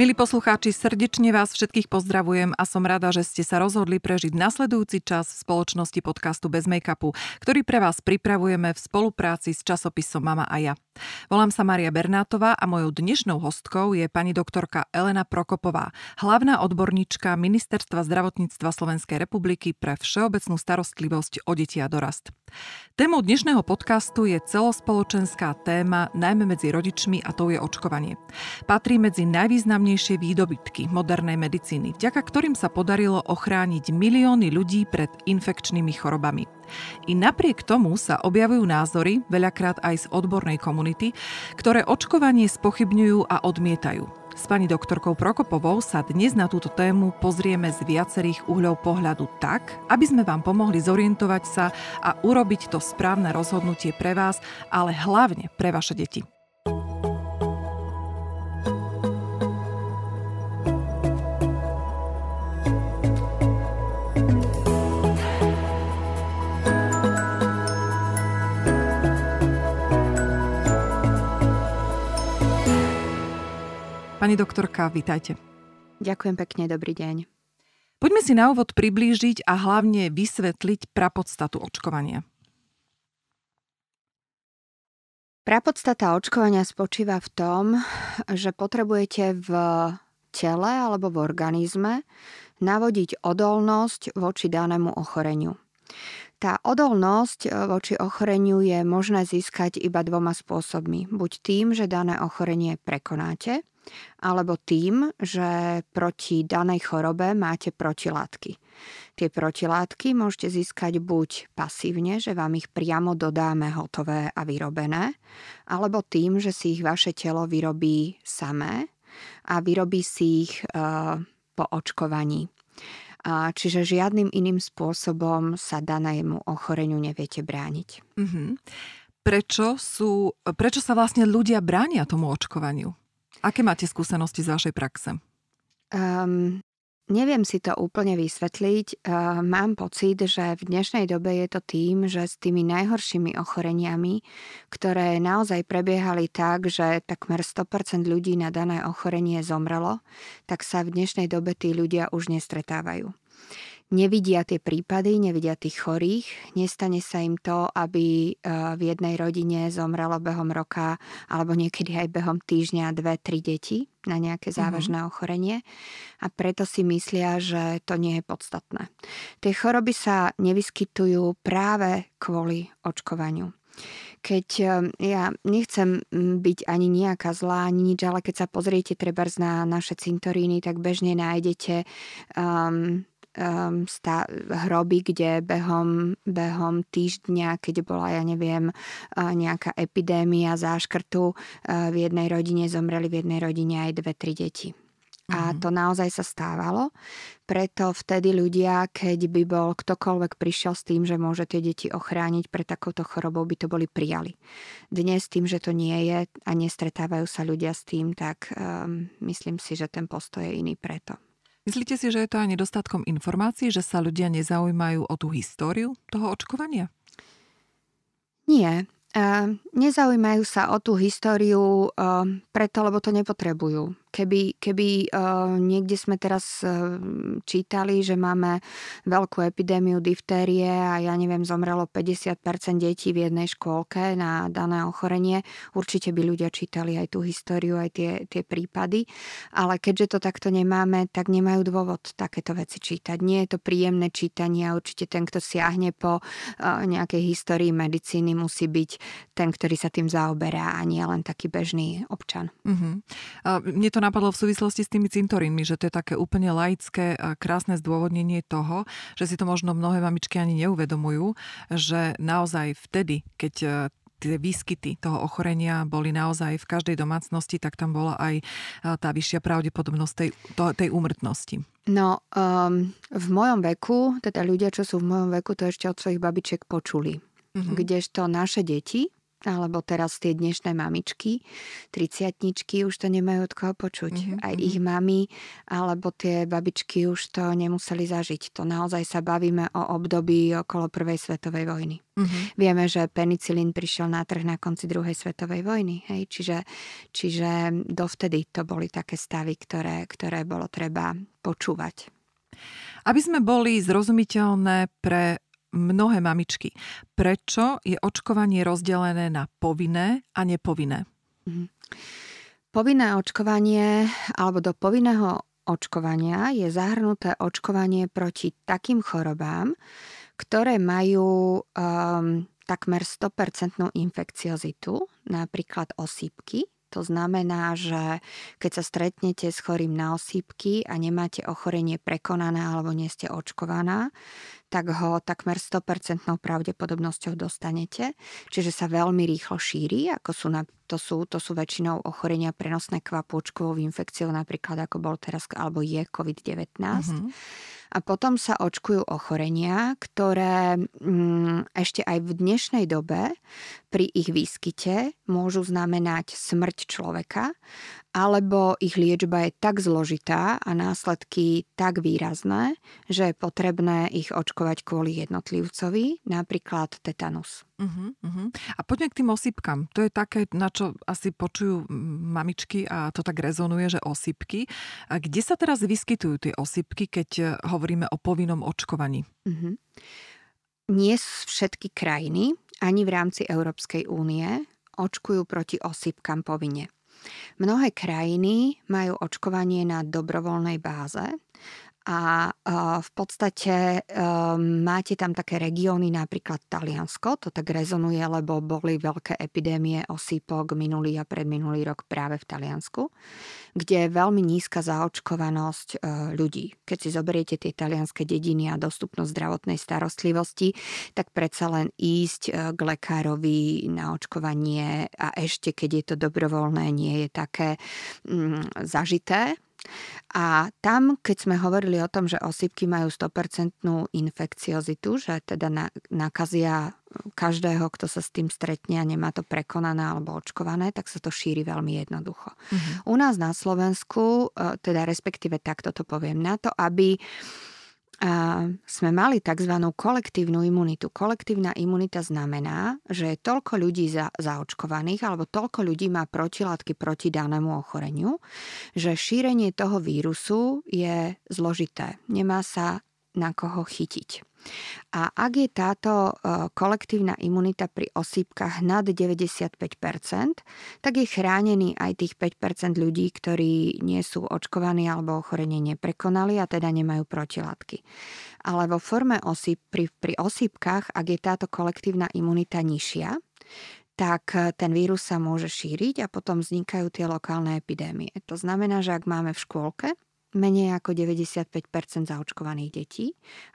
Milí poslucháči, srdečne vás všetkých pozdravujem a som rada, že ste sa rozhodli prežiť nasledujúci čas v spoločnosti podcastu Bez make-upu, ktorý pre vás pripravujeme v spolupráci s časopisom Mama a ja. Volám sa Maria Bernátová a mojou dnešnou hostkou je pani doktorka Elena Prokopová, hlavná odborníčka Ministerstva zdravotníctva Slovenskej republiky pre všeobecnú starostlivosť o deti a dorast. Témou dnešného podcastu je celospoločenská téma, najmä medzi rodičmi a to je očkovanie. Patrí medzi najvýznamnejšie výdobytky modernej medicíny, vďaka ktorým sa podarilo ochrániť milióny ľudí pred infekčnými chorobami. I napriek tomu sa objavujú názory, veľakrát aj z odbornej komunity, ktoré očkovanie spochybňujú a odmietajú. S pani doktorkou Prokopovou sa dnes na túto tému pozrieme z viacerých uhľov pohľadu tak, aby sme vám pomohli zorientovať sa a urobiť to správne rozhodnutie pre vás, ale hlavne pre vaše deti. Pani doktorka, vítajte. Ďakujem pekne, dobrý deň. Poďme si na úvod priblížiť a hlavne vysvetliť prapodstatu očkovania. Prapodstata očkovania spočíva v tom, že potrebujete v tele alebo v organizme navodiť odolnosť voči danému ochoreniu. Tá odolnosť voči ochoreniu je možné získať iba dvoma spôsobmi. Buď tým, že dané ochorenie prekonáte, alebo tým, že proti danej chorobe máte protilátky. Tie protilátky môžete získať buď pasívne, že vám ich priamo dodáme hotové a vyrobené, alebo tým, že si ich vaše telo vyrobí samé a vyrobí si ich e, po očkovaní. A čiže žiadnym iným spôsobom sa danému ochoreniu neviete brániť. Mm-hmm. Prečo, sú, prečo sa vlastne ľudia bránia tomu očkovaniu? Aké máte skúsenosti z vašej praxe? Um, neviem si to úplne vysvetliť. Uh, mám pocit, že v dnešnej dobe je to tým, že s tými najhoršími ochoreniami, ktoré naozaj prebiehali tak, že takmer 100% ľudí na dané ochorenie zomrelo, tak sa v dnešnej dobe tí ľudia už nestretávajú nevidia tie prípady, nevidia tých chorých. Nestane sa im to, aby e, v jednej rodine zomrelo behom roka alebo niekedy aj behom týždňa dve, tri deti na nejaké mhm. závažné mm-hmm. ochorenie a preto si myslia, že to nie je podstatné. Tie choroby sa nevyskytujú práve kvôli očkovaniu keď e, ja nechcem byť ani nejaká zlá, ani nič, ale keď sa pozriete treba na naše cintoríny, tak bežne nájdete um, um, stá, hroby, kde behom, behom týždňa, keď bola, ja neviem, uh, nejaká epidémia záškrtu, uh, v jednej rodine zomreli v jednej rodine aj dve, tri deti. A mhm. to naozaj sa stávalo. Preto vtedy ľudia, keď by bol ktokoľvek prišiel s tým, že môže tie deti ochrániť pre takouto chorobou, by to boli prijali. Dnes tým, že to nie je a nestretávajú sa ľudia s tým, tak um, myslím si, že ten postoj je iný preto. Myslíte si, že je to aj nedostatkom informácií, že sa ľudia nezaujímajú o tú históriu toho očkovania? Nie. Nezaujímajú sa o tú históriu preto, lebo to nepotrebujú. Keby, keby uh, niekde sme teraz uh, čítali, že máme veľkú epidémiu diftérie a ja neviem, zomrelo 50% detí v jednej škôlke na dané ochorenie, určite by ľudia čítali aj tú históriu, aj tie, tie prípady. Ale keďže to takto nemáme, tak nemajú dôvod takéto veci čítať. Nie je to príjemné čítanie a určite ten, kto siahne po uh, nejakej histórii medicíny, musí byť ten, ktorý sa tým zaoberá a nie len taký bežný občan. Uh-huh. Mne to napadlo v súvislosti s tými cintorínmi, že to je také úplne laické a krásne zdôvodnenie toho, že si to možno mnohé mamičky ani neuvedomujú, že naozaj vtedy, keď e, tie výskyty toho ochorenia boli naozaj v každej domácnosti, tak tam bola aj e, tá vyššia pravdepodobnosť tej, to, tej úmrtnosti. No, um, v mojom veku, teda ľudia, čo sú v mojom veku, to ešte od svojich babičiek počuli. Mm-hmm. Kdežto naše deti, alebo teraz tie dnešné mamičky, triciatničky už to nemajú od koho počuť. Mm-hmm. Aj ich mami alebo tie babičky už to nemuseli zažiť. To naozaj sa bavíme o období okolo Prvej svetovej vojny. Mm-hmm. Vieme, že penicilín prišiel na trh na konci druhej svetovej vojny. Hej? Čiže, čiže dovtedy to boli také stavy, ktoré, ktoré bolo treba počúvať. Aby sme boli zrozumiteľné pre mnohé mamičky. Prečo je očkovanie rozdelené na povinné a nepovinné? Mhm. Povinné očkovanie alebo do povinného očkovania je zahrnuté očkovanie proti takým chorobám, ktoré majú um, takmer 100% infekciozitu, napríklad osýpky, to znamená, že keď sa stretnete s chorým na osýpky a nemáte ochorenie prekonané alebo nie ste očkovaná, tak ho takmer 100% pravdepodobnosťou dostanete. Čiže sa veľmi rýchlo šíri, ako sú na, to, sú, to sú väčšinou ochorenia prenosné kvapôčkovou infekciou, napríklad ako bol teraz, alebo je COVID-19. Mm-hmm. A potom sa očkujú ochorenia, ktoré mm, ešte aj v dnešnej dobe pri ich výskyte môžu znamenať smrť človeka alebo ich liečba je tak zložitá a následky tak výrazné, že je potrebné ich očkovať kvôli jednotlivcovi, napríklad tetanus. Uh-huh, uh-huh. A poďme k tým osýpkam. To je také, na čo asi počujú mamičky a to tak rezonuje, že osýpky. A kde sa teraz vyskytujú tie osýpky, keď hovoríme o povinnom očkovaní? Uh-huh. Nie všetky krajiny, ani v rámci Európskej únie, očkujú proti osýpkam povinne. Mnohé krajiny majú očkovanie na dobrovoľnej báze a v podstate um, máte tam také regióny, napríklad Taliansko, to tak rezonuje, lebo boli veľké epidémie osýpok minulý a predminulý rok práve v Taliansku, kde je veľmi nízka zaočkovanosť e, ľudí. Keď si zoberiete tie talianské dediny a dostupnosť zdravotnej starostlivosti, tak predsa len ísť e, k lekárovi na očkovanie a ešte keď je to dobrovoľné, nie je také mm, zažité, a tam, keď sme hovorili o tom, že osýpky majú 100% infekciozitu, že teda nakazia každého, kto sa s tým stretne a nemá to prekonané alebo očkované, tak sa to šíri veľmi jednoducho. Mm-hmm. U nás na Slovensku, e, teda respektíve takto to poviem, na to, aby a sme mali tzv. kolektívnu imunitu. Kolektívna imunita znamená, že je toľko ľudí za, zaočkovaných alebo toľko ľudí má protilátky proti danému ochoreniu, že šírenie toho vírusu je zložité. Nemá sa na koho chytiť. A ak je táto e, kolektívna imunita pri osýpkach nad 95%, tak je chránený aj tých 5% ľudí, ktorí nie sú očkovaní alebo ochorenie neprekonali a teda nemajú protilátky. Ale vo forme osýp, pri, pri osýpkach, ak je táto kolektívna imunita nižšia, tak e, ten vírus sa môže šíriť a potom vznikajú tie lokálne epidémie. To znamená, že ak máme v škôlke menej ako 95% zaočkovaných detí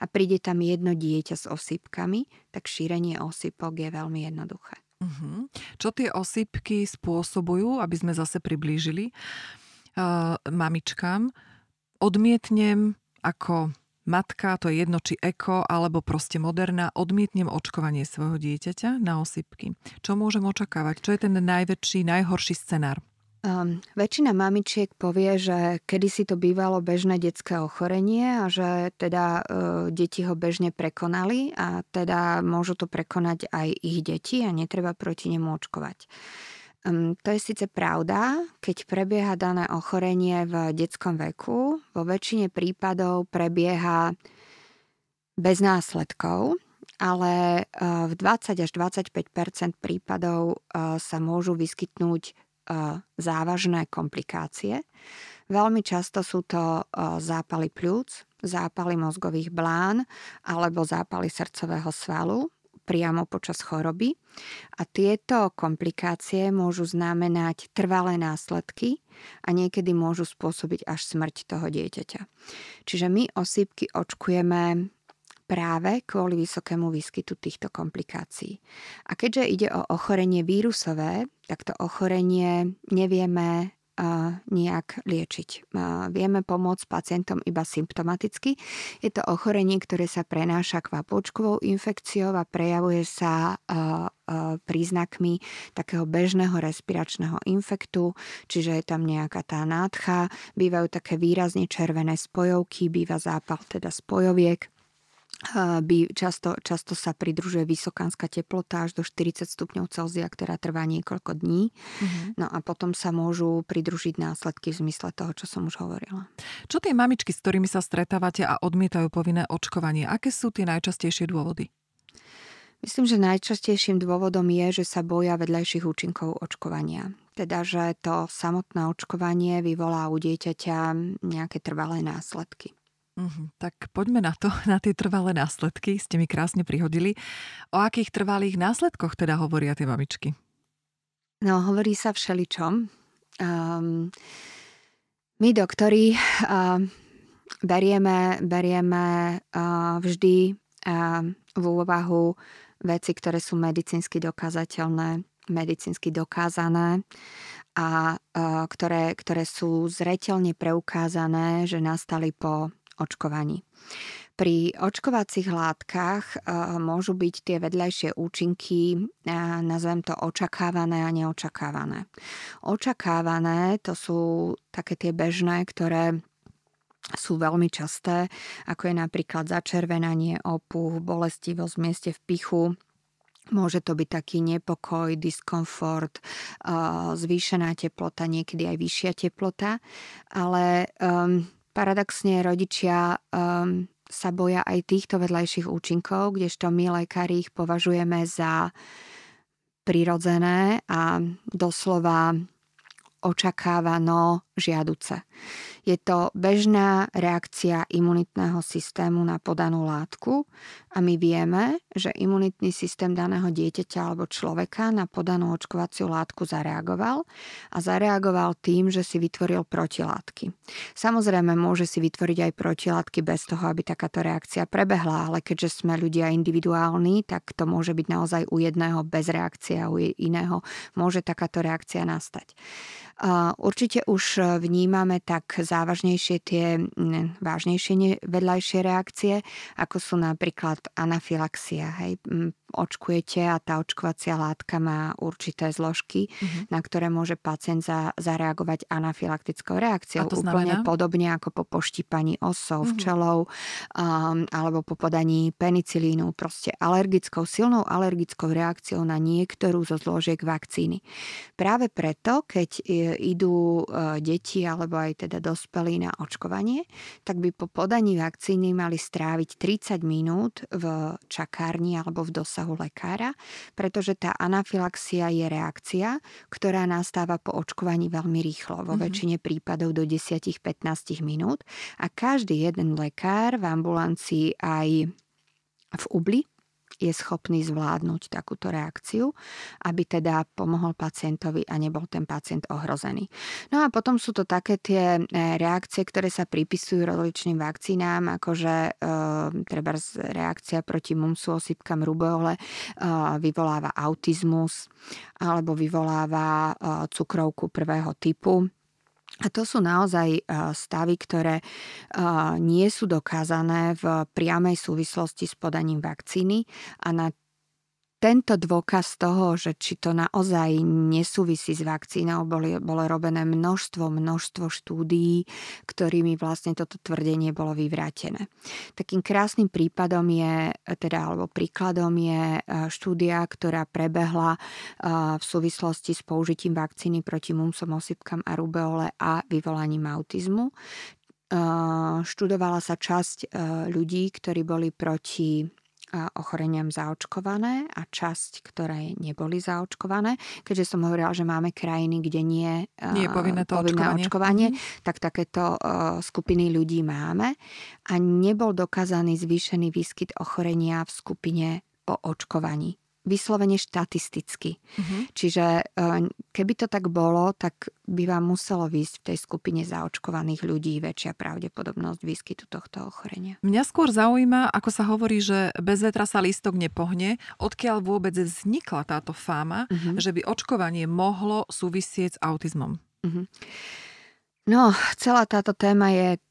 a príde tam jedno dieťa s osýpkami, tak šírenie osýpok je veľmi jednoduché. Uh-huh. Čo tie osýpky spôsobujú, aby sme zase priblížili uh, mamičkám? Odmietnem ako matka, to je jedno či eko, alebo proste moderná, odmietnem očkovanie svojho dieťaťa na osýpky. Čo môžem očakávať? Čo je ten najväčší, najhorší scenár? Um, väčšina mamičiek povie, že kedysi to bývalo bežné detské ochorenie a že teda uh, deti ho bežne prekonali a teda môžu to prekonať aj ich deti a netreba proti nemu očkovať. Um, to je síce pravda, keď prebieha dané ochorenie v detskom veku, vo väčšine prípadov prebieha bez následkov, ale v 20 až 25% prípadov sa môžu vyskytnúť závažné komplikácie. Veľmi často sú to zápaly pľúc, zápaly mozgových blán alebo zápaly srdcového svalu priamo počas choroby. A tieto komplikácie môžu znamenať trvalé následky a niekedy môžu spôsobiť až smrť toho dieťaťa. Čiže my osýpky očkujeme práve kvôli vysokému výskytu týchto komplikácií. A keďže ide o ochorenie vírusové, tak to ochorenie nevieme nejak liečiť. Vieme pomôcť pacientom iba symptomaticky. Je to ochorenie, ktoré sa prenáša kvapôčkovou infekciou a prejavuje sa príznakmi takého bežného respiračného infektu, čiže je tam nejaká tá nádcha, bývajú také výrazne červené spojovky, býva zápal teda spojoviek, by často, často sa pridružuje vysokánska teplota až do 40 stupňov Celzia, ktorá trvá niekoľko dní. Uh-huh. No a potom sa môžu pridružiť následky v zmysle toho, čo som už hovorila. Čo tie mamičky, s ktorými sa stretávate a odmietajú povinné očkovanie, aké sú tie najčastejšie dôvody? Myslím, že najčastejším dôvodom je, že sa boja vedľajších účinkov očkovania. Teda, že to samotné očkovanie vyvolá u dieťaťa nejaké trvalé následky. Uh-huh. Tak poďme na to, na tie trvalé následky. Ste mi krásne prihodili. O akých trvalých následkoch teda hovoria tie mamičky? No, hovorí sa všeličom. Um, my, doktori, uh, berieme, berieme uh, vždy uh, v úvahu veci, ktoré sú medicínsky dokázateľné, medicínsky dokázané a uh, ktoré, ktoré sú zreteľne preukázané, že nastali po očkovaní. Pri očkovacích látkach e, môžu byť tie vedľajšie účinky, e, nazvem to očakávané a neočakávané. Očakávané to sú také tie bežné, ktoré sú veľmi časté, ako je napríklad začervenanie, opuch, bolestivosť v mieste v pichu, Môže to byť taký nepokoj, diskomfort, e, zvýšená teplota, niekedy aj vyššia teplota, ale um, Paradoxne rodičia um, sa boja aj týchto vedľajších účinkov, kdežto my lekári ich považujeme za prirodzené a doslova očakávano žiaduce. Je to bežná reakcia imunitného systému na podanú látku a my vieme, že imunitný systém daného dieťaťa alebo človeka na podanú očkovaciu látku zareagoval a zareagoval tým, že si vytvoril protilátky. Samozrejme môže si vytvoriť aj protilátky bez toho, aby takáto reakcia prebehla, ale keďže sme ľudia individuálni, tak to môže byť naozaj u jedného bez reakcie a u iného môže takáto reakcia nastať. Určite už vnímame tak závažnejšie tie vážnejšie vedľajšie reakcie, ako sú napríklad anafilaxia. Hej očkujete a tá očkovacia látka má určité zložky, uh-huh. na ktoré môže pacient za, zareagovať anafilaktickou reakciou. Úplne podobne ako po poštípaní osov, uh-huh. včelov um, alebo po podaní penicilínu. Proste alergickou, silnou alergickou reakciou na niektorú zo zložiek vakcíny. Práve preto, keď e, idú e, deti alebo aj teda dospelí na očkovanie, tak by po podaní vakcíny mali stráviť 30 minút v čakárni alebo v dosahu dosahu lekára, pretože tá anafilaxia je reakcia, ktorá nastáva po očkovaní veľmi rýchlo, vo mm-hmm. väčšine prípadov do 10-15 minút a každý jeden lekár v ambulancii aj v Ubli je schopný zvládnuť takúto reakciu, aby teda pomohol pacientovi a nebol ten pacient ohrozený. No a potom sú to také tie e, reakcie, ktoré sa pripisujú rozličným vakcínám, akože e, treba reakcia proti mumsu, osypkám, rubeole e, vyvoláva autizmus alebo vyvoláva e, cukrovku prvého typu a to sú naozaj stavy, ktoré nie sú dokázané v priamej súvislosti s podaním vakcíny a na tento dôkaz toho, že či to naozaj nesúvisí s vakcínou, boli, bolo robené množstvo, množstvo štúdií, ktorými vlastne toto tvrdenie bolo vyvrátené. Takým krásnym prípadom je, teda, alebo príkladom je e, štúdia, ktorá prebehla e, v súvislosti s použitím vakcíny proti mumsom, osypkám a rubeole a vyvolaním autizmu. E, študovala sa časť ľudí, ktorí boli proti ochoreniam zaočkované a časť, ktoré neboli zaočkované. Keďže som hovorila, že máme krajiny, kde nie, nie je povinné, to povinné očkovanie, očkovanie mm-hmm. tak takéto skupiny ľudí máme. A nebol dokázaný zvýšený výskyt ochorenia v skupine po očkovaní vyslovene štatisticky. Uh-huh. Čiže eh, keby to tak bolo, tak by vám muselo výsť v tej skupine zaočkovaných ľudí väčšia pravdepodobnosť výskytu tohto ochorenia. Mňa skôr zaujíma, ako sa hovorí, že bez vetra sa lístok nepohne, odkiaľ vôbec vznikla táto fáma, uh-huh. že by očkovanie mohlo súvisieť s autizmom. Uh-huh. No, celá táto téma je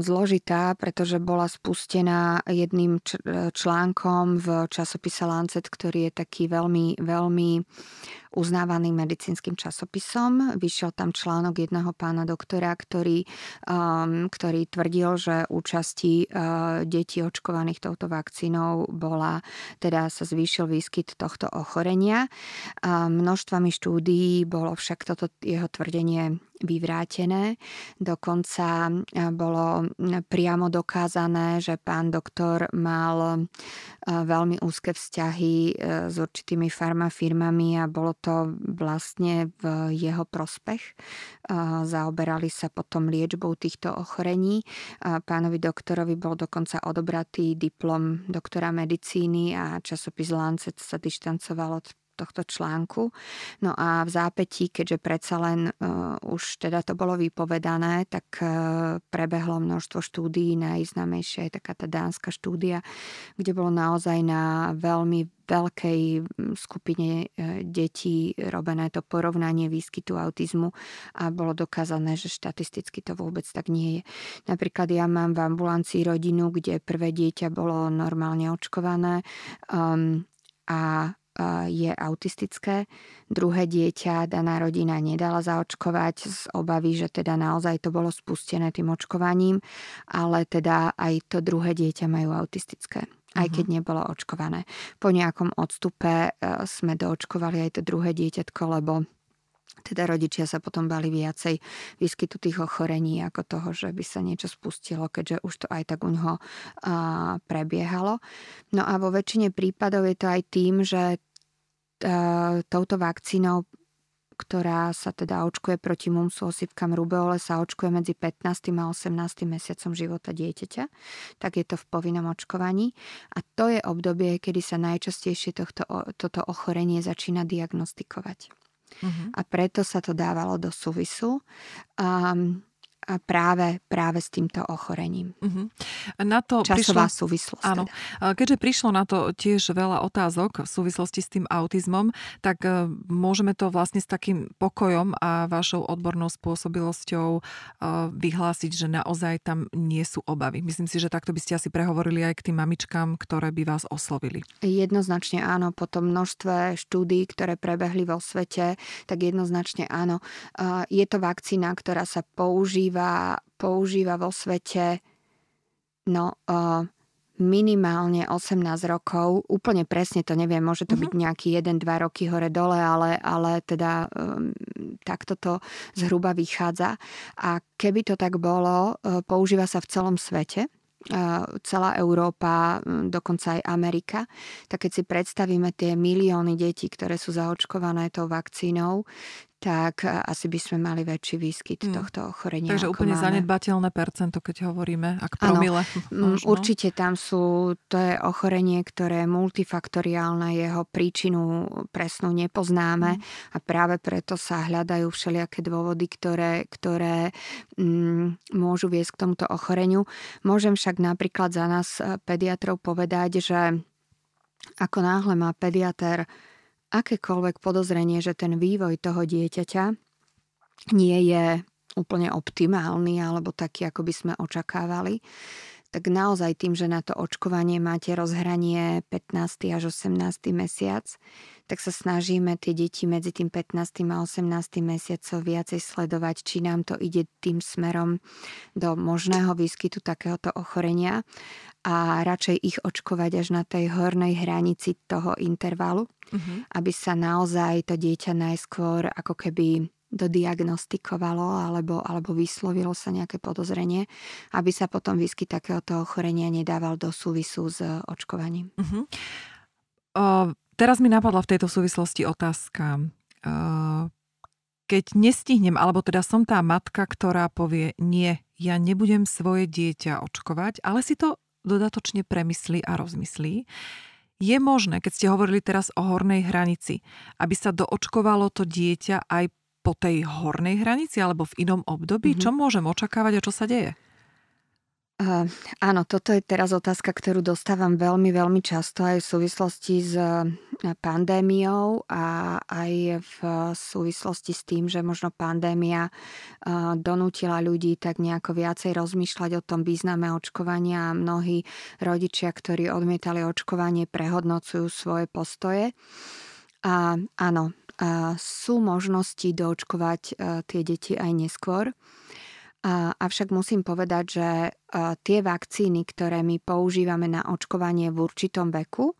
zložitá, pretože bola spustená jedným článkom v časopise Lancet, ktorý je taký veľmi, veľmi uznávaným medicínskym časopisom. Vyšiel tam článok jedného pána doktora, ktorý, um, ktorý tvrdil, že účasti uh, detí očkovaných touto vakcínou bola, teda sa zvýšil výskyt tohto ochorenia. Uh, množstvami štúdií bolo však toto jeho tvrdenie vyvrátené. Dokonca uh, bolo priamo dokázané, že pán doktor mal uh, veľmi úzke vzťahy uh, s určitými farmafirmami a bolo to vlastne v jeho prospech. Zaoberali sa potom liečbou týchto ochorení. Pánovi doktorovi bol dokonca odobratý diplom doktora medicíny a časopis Lancet sa dištancoval od tohto článku. No a v zápätí, keďže predsa len uh, už teda to bolo vypovedané, tak uh, prebehlo množstvo štúdií, najznámejšia je taká tá dánska štúdia, kde bolo naozaj na veľmi veľkej skupine detí robené to porovnanie výskytu autizmu a bolo dokázané, že štatisticky to vôbec tak nie je. Napríklad ja mám v ambulancii rodinu, kde prvé dieťa bolo normálne očkované um, a je autistické. Druhé dieťa daná rodina nedala zaočkovať z obavy, že teda naozaj to bolo spustené tým očkovaním, ale teda aj to druhé dieťa majú autistické aj keď mhm. nebolo očkované. Po nejakom odstupe e, sme doočkovali aj to druhé dieťatko, lebo teda rodičia sa potom bali viacej výskytu tých ochorení ako toho, že by sa niečo spustilo, keďže už to aj tak u ňoho prebiehalo. No a vo väčšine prípadov je to aj tým, že touto vakcínou ktorá sa teda očkuje proti mumsu, osýpkam, rubeole, sa očkuje medzi 15. a 18. mesiacom života dieťaťa, tak je to v povinnom očkovaní. A to je obdobie, kedy sa najčastejšie tohto, toto ochorenie začína diagnostikovať. Uh-huh. A preto sa to dávalo do súvisu. Um, a práve, práve s týmto ochorením. Uh-huh. Na to Časová prišlo, súvislosť. Áno. Teda. Keďže prišlo na to tiež veľa otázok v súvislosti s tým autizmom, tak e, môžeme to vlastne s takým pokojom a vašou odbornou spôsobilosťou e, vyhlásiť, že naozaj tam nie sú obavy. Myslím si, že takto by ste asi prehovorili aj k tým mamičkám, ktoré by vás oslovili. Jednoznačne áno. Po tom množstve štúdí, ktoré prebehli vo svete, tak jednoznačne áno. E, je to vakcína, ktorá sa používa používa, používa vo svete no, uh, minimálne 18 rokov. Úplne presne to neviem, môže to uh-huh. byť nejaký 1-2 roky hore-dole, ale, ale teda um, takto to zhruba vychádza. A keby to tak bolo, uh, používa sa v celom svete celá Európa, dokonca aj Amerika, tak keď si predstavíme tie milióny detí, ktoré sú zaočkované tou vakcínou, tak asi by sme mali väčší výskyt hmm. tohto ochorenia. Takže úplne máme. zanedbateľné percento, keď hovoríme, ak promile. Ano, určite tam sú, to je ochorenie, ktoré multifaktoriálne, jeho príčinu presnú nepoznáme hmm. a práve preto sa hľadajú všelijaké dôvody, ktoré, ktoré mm, môžu viesť k tomuto ochoreniu. Môžem však napríklad za nás pediatrov povedať, že ako náhle má pediater akékoľvek podozrenie, že ten vývoj toho dieťaťa nie je úplne optimálny alebo taký, ako by sme očakávali, tak naozaj tým, že na to očkovanie máte rozhranie 15. až 18. mesiac, tak sa snažíme tie deti medzi tým 15. a 18. mesiacom viacej sledovať, či nám to ide tým smerom do možného výskytu takéhoto ochorenia a radšej ich očkovať až na tej hornej hranici toho intervalu, uh-huh. aby sa naozaj to dieťa najskôr ako keby dodiagnostikovalo alebo, alebo vyslovilo sa nejaké podozrenie, aby sa potom výskyt takéhoto ochorenia nedával do súvisu s očkovaním. Uh-huh. Uh, teraz mi napadla v tejto súvislosti otázka. Uh, keď nestihnem, alebo teda som tá matka, ktorá povie, nie, ja nebudem svoje dieťa očkovať, ale si to dodatočne premyslí a rozmyslí. Je možné, keď ste hovorili teraz o hornej hranici, aby sa doočkovalo to dieťa aj po tej hornej hranici alebo v inom období? Mm-hmm. Čo môžem očakávať a čo sa deje? Uh, áno, toto je teraz otázka, ktorú dostávam veľmi, veľmi často aj v súvislosti s pandémiou a aj v súvislosti s tým, že možno pandémia donútila ľudí tak nejako viacej rozmýšľať o tom význame očkovania a mnohí rodičia, ktorí odmietali očkovanie, prehodnocujú svoje postoje. A áno, sú možnosti doočkovať tie deti aj neskôr. Avšak musím povedať, že a, tie vakcíny, ktoré my používame na očkovanie v určitom veku,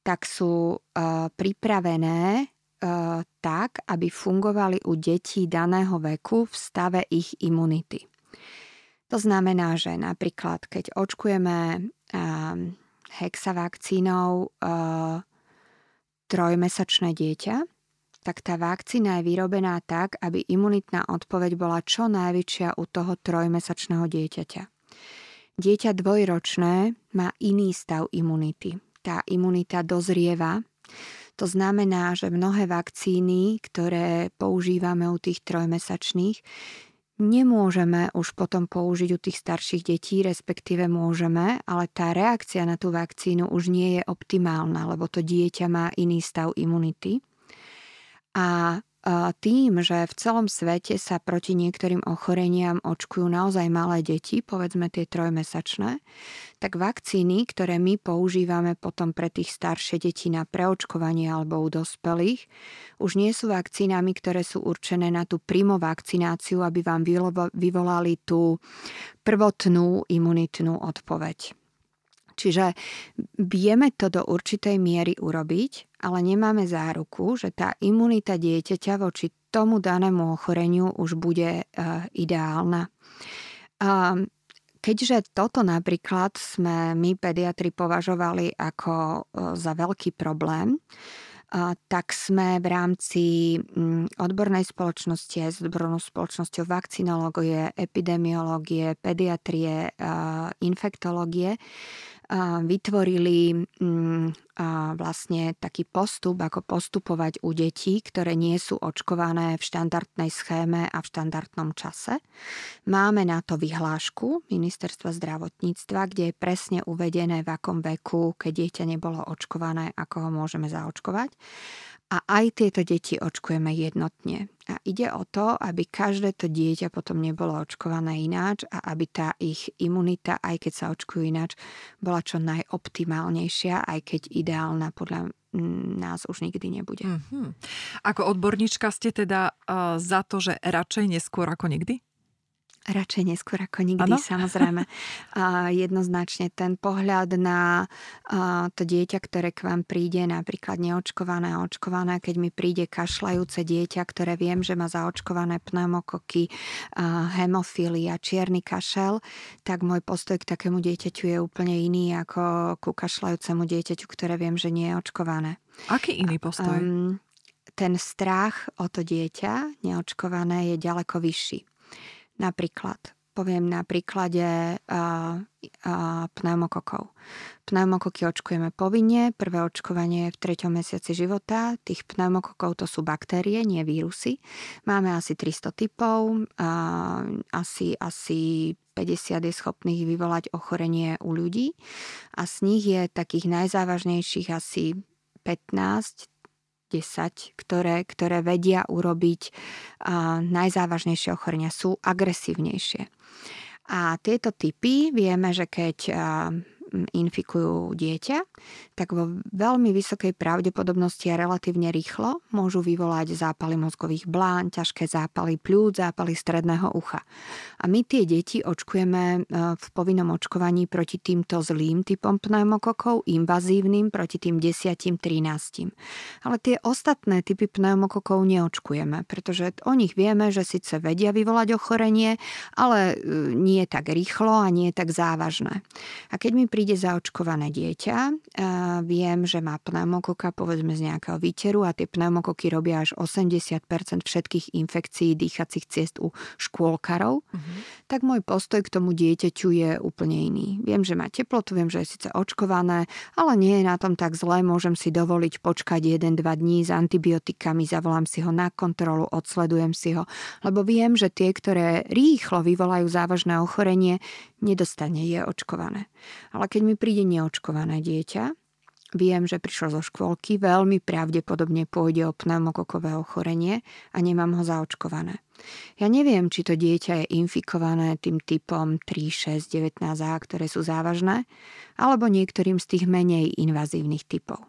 tak sú a, pripravené a, tak, aby fungovali u detí daného veku v stave ich imunity. To znamená, že napríklad, keď očkujeme hexavakcínou trojmesačné dieťa, tak tá vakcína je vyrobená tak, aby imunitná odpoveď bola čo najväčšia u toho trojmesačného dieťaťa. Dieťa dvojročné má iný stav imunity. Tá imunita dozrieva. To znamená, že mnohé vakcíny, ktoré používame u tých trojmesačných, nemôžeme už potom použiť u tých starších detí, respektíve môžeme, ale tá reakcia na tú vakcínu už nie je optimálna, lebo to dieťa má iný stav imunity. A tým, že v celom svete sa proti niektorým ochoreniam očkujú naozaj malé deti, povedzme tie trojmesačné, tak vakcíny, ktoré my používame potom pre tých staršie deti na preočkovanie alebo u dospelých, už nie sú vakcínami, ktoré sú určené na tú primovakcináciu, aby vám vyvolali tú prvotnú imunitnú odpoveď. Čiže vieme to do určitej miery urobiť, ale nemáme záruku, že tá imunita dieťaťa voči tomu danému ochoreniu už bude uh, ideálna. Um, keďže toto napríklad sme my pediatri považovali ako uh, za veľký problém, tak sme v rámci mm, odbornej spoločnosti s odbornou spoločnosťou vakcinológie, epidemiológie, pediatrie, infektológie vytvorili mm, vlastne taký postup, ako postupovať u detí, ktoré nie sú očkované v štandardnej schéme a v štandardnom čase. Máme na to vyhlášku Ministerstva zdravotníctva, kde je presne uvedené, v akom veku, keď dieťa nebolo očkované, ako ho môžeme zaočkovať a aj tieto deti očkujeme jednotne. A ide o to, aby každé to dieťa potom nebolo očkované ináč a aby tá ich imunita, aj keď sa očkujú ináč, bola čo najoptimálnejšia, aj keď ideálna podľa nás už nikdy nebude. Mm-hmm. Ako odborníčka ste teda uh, za to, že radšej neskôr ako nikdy? Radšej neskôr ako nikdy, ano? samozrejme. A jednoznačne ten pohľad na a, to dieťa, ktoré k vám príde, napríklad neočkované a očkované, keď mi príde kašľajúce dieťa, ktoré viem, že má zaočkované pneumokoky, a, hemofília, čierny kašel, tak môj postoj k takému dieťaťu je úplne iný ako ku kašľajúcemu dieťaťu, ktoré viem, že nie je očkované. Aký iný postoj? Um, ten strach o to dieťa neočkované je ďaleko vyšší. Napríklad, poviem na príklade uh, uh, pneumokokov. Pneumokoky očkujeme povinne, prvé očkovanie je v treťom mesiaci života. Tých pneumokokov to sú baktérie, nie vírusy. Máme asi 300 typov, uh, asi, asi 50 je schopných vyvolať ochorenie u ľudí a z nich je takých najzávažnejších asi 15 10, ktoré, ktoré vedia urobiť a, najzávažnejšie ochorenia, sú agresívnejšie. A tieto typy vieme, že keď a, infikujú dieťa, tak vo veľmi vysokej pravdepodobnosti a relatívne rýchlo môžu vyvolať zápaly mozgových blán, ťažké zápaly pľúc, zápaly stredného ucha. A my tie deti očkujeme e, v povinnom očkovaní proti týmto zlým typom pneumokokov, invazívnym proti tým 10-13. Ale tie ostatné typy pneumokokov neočkujeme, pretože o nich vieme, že síce vedia vyvolať ochorenie, ale e, nie tak rýchlo a nie tak závažné. A keď mi príde zaočkované dieťa, viem, že má pneumokoka povedzme z nejakého výteru a tie pneumokoky robia až 80% všetkých infekcií dýchacích ciest u škôlkarov, uh-huh. tak môj postoj k tomu dieťaťu je úplne iný. Viem, že má teplotu, viem, že je síce očkované, ale nie je na tom tak zle, môžem si dovoliť počkať 1-2 dní s antibiotikami, zavolám si ho na kontrolu, odsledujem si ho, lebo viem, že tie, ktoré rýchlo vyvolajú závažné ochorenie, nedostane, je očkované. Ale keď mi príde neočkované dieťa, Viem, že prišlo zo škôlky, veľmi pravdepodobne pôjde o pneumokokové ochorenie a nemám ho zaočkované. Ja neviem, či to dieťa je infikované tým typom 3, 6, 19a, ktoré sú závažné, alebo niektorým z tých menej invazívnych typov.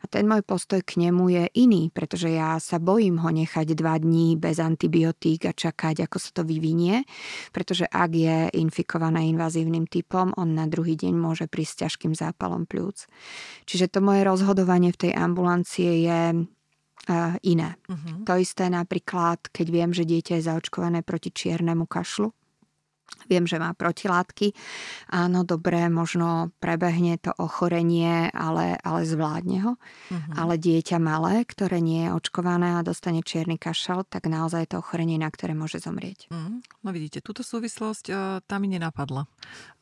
A ten môj postoj k nemu je iný, pretože ja sa bojím ho nechať dva dní bez antibiotík a čakať, ako sa to vyvinie, pretože ak je infikovaná invazívnym typom, on na druhý deň môže prísť ťažkým zápalom pľúc. Čiže to moje rozhodovanie v tej ambulancie je iné. Uh-huh. To isté napríklad, keď viem, že dieťa je zaočkované proti čiernemu kašlu, Viem, že má protilátky. Áno, dobre, možno prebehne to ochorenie, ale, ale zvládne ho. Uh-huh. Ale dieťa malé, ktoré nie je očkované a dostane čierny kašel, tak naozaj to ochorenie, na ktoré môže zomrieť. Uh-huh. No vidíte, túto súvislosť uh, tam mi nenapadla.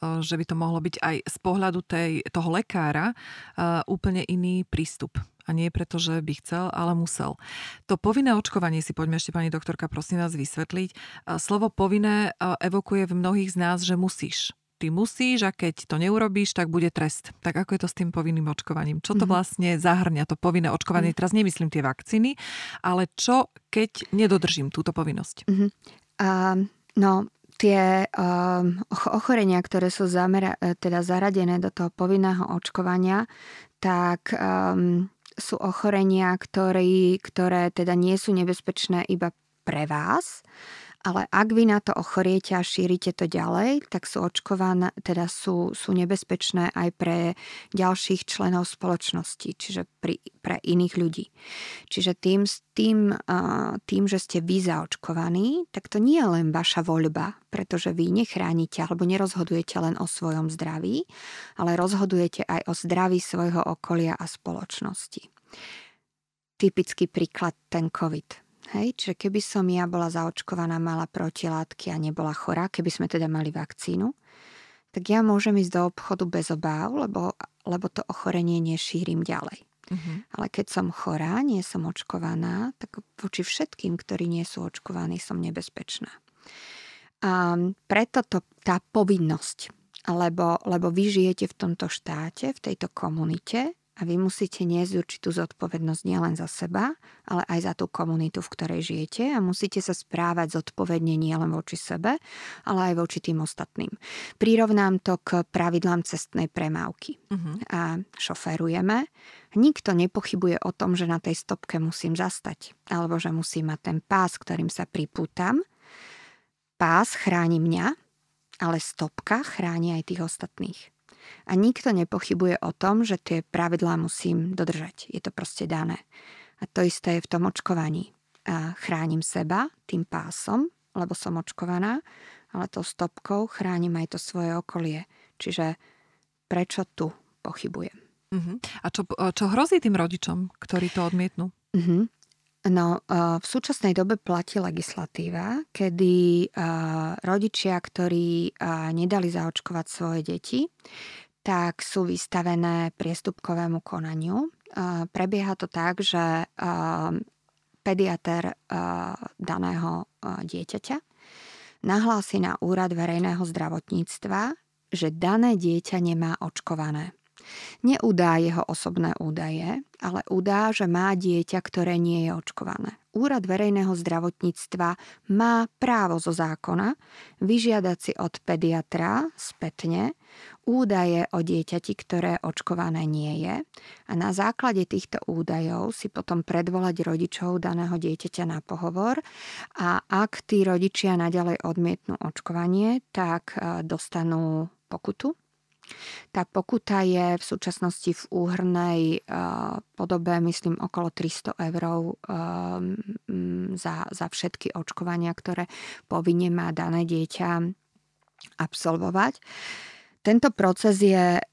Uh, že by to mohlo byť aj z pohľadu tej, toho lekára uh, úplne iný prístup a nie preto, že by chcel, ale musel. To povinné očkovanie si poďme ešte, pani doktorka, prosím vás vysvetliť. Slovo povinné evokuje v mnohých z nás, že musíš. Ty musíš a keď to neurobíš, tak bude trest. Tak ako je to s tým povinným očkovaním? Čo to mhm. vlastne zahrňa, to povinné očkovanie? Mm-hmm. Teraz nemyslím tie vakcíny, ale čo, keď nedodržím túto povinnosť? Mm-hmm. Uh, no, tie um, ochorenia, ktoré sú zamera- e, teda zaradené do toho povinného očkovania, tak um, sú ochorenia, ktoré, ktoré teda nie sú nebezpečné iba pre vás, ale ak vy na to ochoriete a šírite to ďalej, tak sú očkované, teda sú, sú nebezpečné aj pre ďalších členov spoločnosti, čiže pri, pre iných ľudí. Čiže tým, tým, tým, že ste vy zaočkovaní, tak to nie je len vaša voľba, pretože vy nechránite alebo nerozhodujete len o svojom zdraví, ale rozhodujete aj o zdraví svojho okolia a spoločnosti. Typický príklad ten COVID Hej, čiže keby som ja bola zaočkovaná, mala protilátky a nebola chorá, keby sme teda mali vakcínu, tak ja môžem ísť do obchodu bez obáv, lebo, lebo to ochorenie nešírim ďalej. Uh-huh. Ale keď som chorá, nie som očkovaná, tak voči všetkým, ktorí nie sú očkovaní, som nebezpečná. A preto to, tá povinnosť, lebo, lebo vy žijete v tomto štáte, v tejto komunite a vy musíte niesť určitú zodpovednosť nielen za seba, ale aj za tú komunitu, v ktorej žijete a musíte sa správať zodpovedne nielen voči sebe, ale aj voči tým ostatným. Prirovnám to k pravidlám cestnej premávky. Uh-huh. A šoférujeme. Nikto nepochybuje o tom, že na tej stopke musím zastať, alebo že musím mať ten pás, ktorým sa pripútam. Pás chráni mňa, ale stopka chráni aj tých ostatných. A nikto nepochybuje o tom, že tie pravidlá musím dodržať. Je to proste dané. A to isté je v tom očkovaní. A chránim seba tým pásom, lebo som očkovaná, ale tou stopkou chránim aj to svoje okolie. Čiže prečo tu pochybujem? Uh-huh. A čo, čo hrozí tým rodičom, ktorí to odmietnú? Uh-huh. No, v súčasnej dobe platí legislatíva, kedy rodičia, ktorí nedali zaočkovať svoje deti, tak sú vystavené priestupkovému konaniu. Prebieha to tak, že pediater daného dieťaťa nahlási na úrad verejného zdravotníctva, že dané dieťa nemá očkované. Neudá jeho osobné údaje, ale udá, že má dieťa, ktoré nie je očkované. Úrad verejného zdravotníctva má právo zo zákona vyžiadať si od pediatra spätne údaje o dieťati, ktoré očkované nie je a na základe týchto údajov si potom predvolať rodičov daného dieťaťa na pohovor a ak tí rodičia naďalej odmietnú očkovanie, tak e, dostanú pokutu tá pokuta je v súčasnosti v úhrnej uh, podobe, myslím, okolo 300 eur uh, za, za všetky očkovania, ktoré povinne má dané dieťa absolvovať. Tento proces je uh,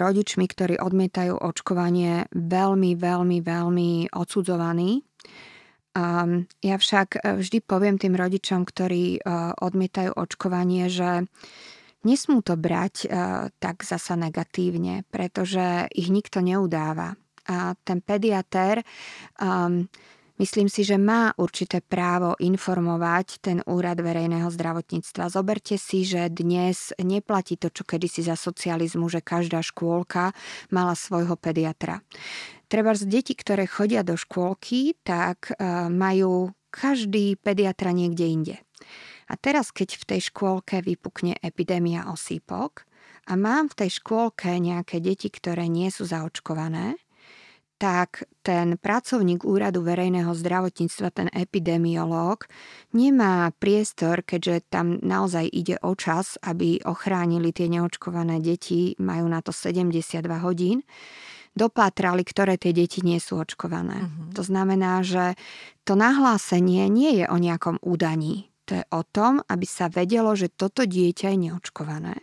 rodičmi, ktorí odmietajú očkovanie, veľmi, veľmi, veľmi odsudzovaný. Um, ja však vždy poviem tým rodičom, ktorí odmietajú očkovanie, že Nesmú to brať uh, tak zasa negatívne, pretože ich nikto neudáva. A ten pediatér um, Myslím si, že má určité právo informovať ten úrad verejného zdravotníctva. Zoberte si, že dnes neplatí to, čo kedysi za socializmu, že každá škôlka mala svojho pediatra. Treba z deti, ktoré chodia do škôlky, tak e, majú každý pediatra niekde inde. A teraz, keď v tej škôlke vypukne epidémia osýpok a mám v tej škôlke nejaké deti, ktoré nie sú zaočkované, tak ten pracovník úradu verejného zdravotníctva, ten epidemiológ, nemá priestor, keďže tam naozaj ide o čas, aby ochránili tie neočkované deti, majú na to 72 hodín, dopátrali, ktoré tie deti nie sú očkované. Uh-huh. To znamená, že to nahlásenie nie je o nejakom údaní. To je o tom, aby sa vedelo, že toto dieťa je neočkované.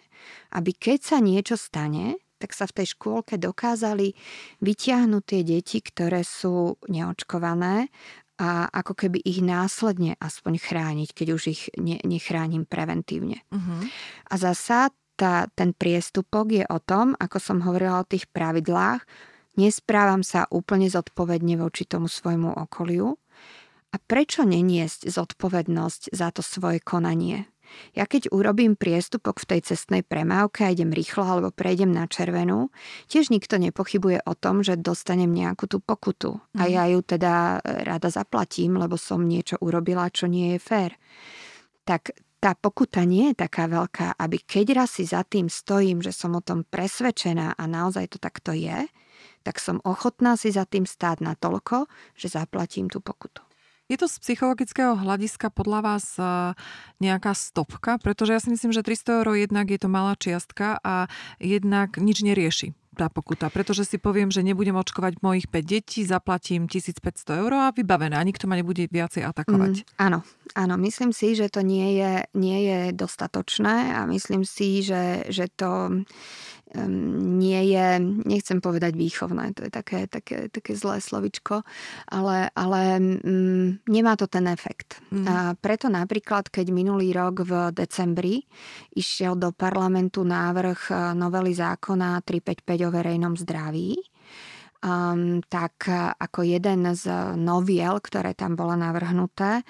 Aby keď sa niečo stane, tak sa v tej škôlke dokázali vyťahnuť tie deti, ktoré sú neočkované a ako keby ich následne aspoň chrániť, keď už ich ne, nechránim preventívne. Uh-huh. A zasa tá, ten priestupok je o tom, ako som hovorila o tých pravidlách, nesprávam sa úplne zodpovedne voči tomu svojmu okoliu. A prečo neniesť zodpovednosť za to svoje konanie? Ja keď urobím priestupok v tej cestnej premávke a idem rýchlo alebo prejdem na červenú, tiež nikto nepochybuje o tom, že dostanem nejakú tú pokutu. A mhm. ja ju teda e, rada zaplatím, lebo som niečo urobila, čo nie je fér. Tak tá pokuta nie je taká veľká, aby keď raz si za tým stojím, že som o tom presvedčená a naozaj to takto je, tak som ochotná si za tým stáť na toľko, že zaplatím tú pokutu. Je to z psychologického hľadiska podľa vás e, nejaká stopka? Pretože ja si myslím, že 300 eur jednak je to malá čiastka a jednak nič nerieši tá pokuta, pretože si poviem, že nebudem očkovať mojich 5 detí, zaplatím 1500 eur a vybavené a nikto ma nebude viacej atakovať. Mm, áno, áno, myslím si, že to nie je, nie je dostatočné a myslím si, že, že to nie je, nechcem povedať výchovné, to je také, také, také zlé slovičko, ale, ale mm, nemá to ten efekt. Mm. A preto napríklad, keď minulý rok v decembri išiel do parlamentu návrh e, novely zákona 355 o verejnom zdraví, um, tak ako jeden z noviel, ktoré tam bolo navrhnuté,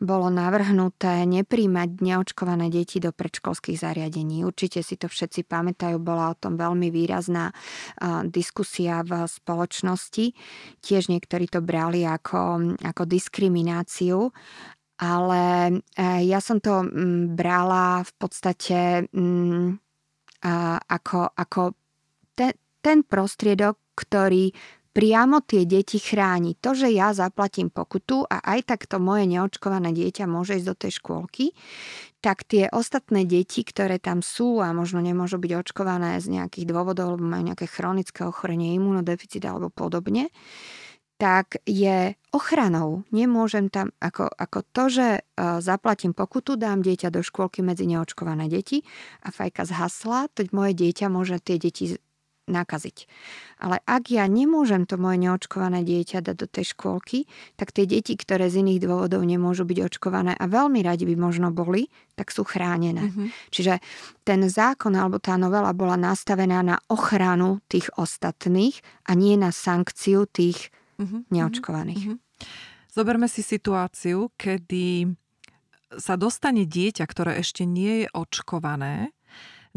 bolo navrhnuté nepríjmať neočkované deti do predškolských zariadení. Určite si to všetci pamätajú, bola o tom veľmi výrazná uh, diskusia v spoločnosti. Tiež niektorí to brali ako, ako diskrimináciu ale ja som to brala v podstate ako, ako ten, ten prostriedok, ktorý priamo tie deti chráni. To, že ja zaplatím pokutu a aj tak to moje neočkované dieťa môže ísť do tej škôlky, tak tie ostatné deti, ktoré tam sú a možno nemôžu byť očkované z nejakých dôvodov, alebo majú nejaké chronické ochorenie, imunodeficit alebo podobne, tak je ochranou. Nemôžem tam, ako, ako to, že uh, zaplatím pokutu, dám dieťa do škôlky medzi neočkované deti a fajka zhasla, to moje dieťa môže tie deti nakaziť. Ale ak ja nemôžem to moje neočkované dieťa dať do tej škôlky, tak tie deti, ktoré z iných dôvodov nemôžu byť očkované a veľmi radi by možno boli, tak sú chránené. Mm-hmm. Čiže ten zákon alebo tá novela bola nastavená na ochranu tých ostatných a nie na sankciu tých mm-hmm. neočkovaných. Mm-hmm. Zoberme si situáciu, kedy sa dostane dieťa, ktoré ešte nie je očkované,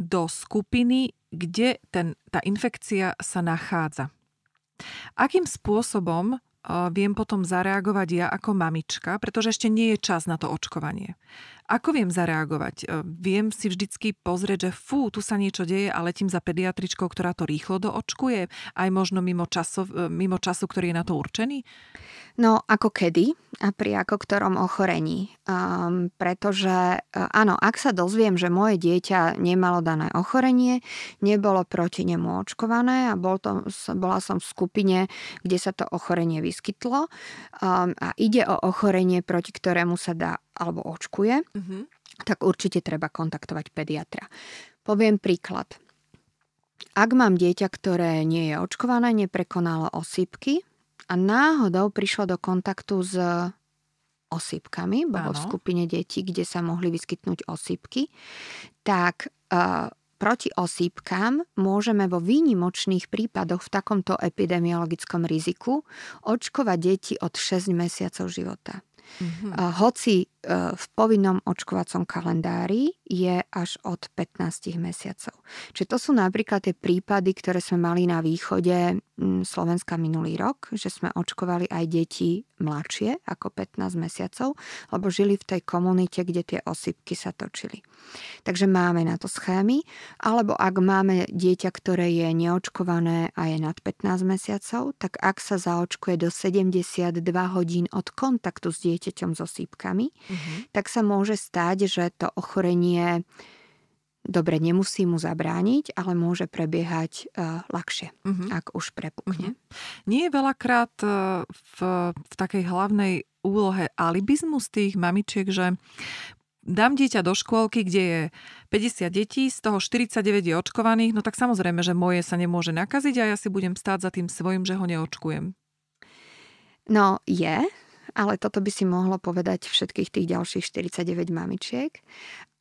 do skupiny kde ten, tá infekcia sa nachádza. Akým spôsobom viem potom zareagovať ja ako mamička, pretože ešte nie je čas na to očkovanie. Ako viem zareagovať? Viem si vždycky pozrieť, že fú, tu sa niečo deje a letím za pediatričkou, ktorá to rýchlo doočkuje, aj možno mimo, časov, mimo času, ktorý je na to určený? No ako kedy a pri ako ktorom ochorení. Um, pretože uh, áno, ak sa dozviem, že moje dieťa nemalo dané ochorenie, nebolo proti nemu očkované a bol to, bola som v skupine, kde sa to ochorenie vyskytlo um, a ide o ochorenie, proti ktorému sa dá alebo očkuje, uh-huh. tak určite treba kontaktovať pediatra. Poviem príklad. Ak mám dieťa, ktoré nie je očkované, neprekonalo osýpky, a náhodou prišlo do kontaktu s osýpkami, bolo v skupine detí, kde sa mohli vyskytnúť osýpky, tak uh, proti osýpkam môžeme vo výnimočných prípadoch v takomto epidemiologickom riziku očkovať deti od 6 mesiacov života. Mm-hmm. Hoci v povinnom očkovacom kalendári je až od 15 mesiacov. Čiže to sú napríklad tie prípady, ktoré sme mali na východe Slovenska minulý rok, že sme očkovali aj deti mladšie ako 15 mesiacov, lebo žili v tej komunite, kde tie osypky sa točili. Takže máme na to schémy, alebo ak máme dieťa, ktoré je neočkované a je nad 15 mesiacov, tak ak sa zaočkuje do 72 hodín od kontaktu s dieťaťom so sípkami, uh-huh. tak sa môže stať, že to ochorenie dobre, nemusí mu zabrániť, ale môže prebiehať uh, ľahšie, uh-huh. ak už prepukne. Uh-huh. Nie je veľakrát uh, v, v takej hlavnej úlohe alibizmus tých mamičiek, že dám dieťa do škôlky, kde je 50 detí, z toho 49 je očkovaných, no tak samozrejme, že moje sa nemôže nakaziť a ja si budem stáť za tým svojim, že ho neočkujem. No je, ale toto by si mohlo povedať všetkých tých ďalších 49 mamičiek.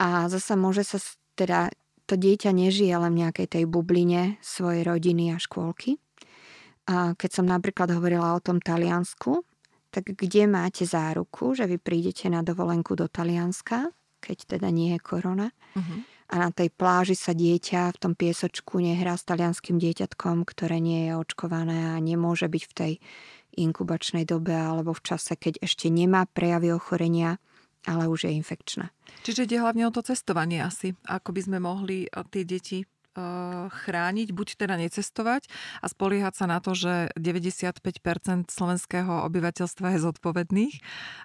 A zasa môže sa teda to dieťa nežije len v nejakej tej bubline svojej rodiny a škôlky. A keď som napríklad hovorila o tom Taliansku, tak kde máte záruku, že vy prídete na dovolenku do Talianska, keď teda nie je korona, uh-huh. A na tej pláži sa dieťa v tom piesočku nehrá s talianským dieťatkom, ktoré nie je očkované a nemôže byť v tej inkubačnej dobe alebo v čase, keď ešte nemá prejavy ochorenia, ale už je infekčná. Čiže ide hlavne o to cestovanie asi, ako by sme mohli eh, tie deti eh, chrániť, buď teda necestovať a spoliehať sa na to, že 95% slovenského obyvateľstva je zodpovedných,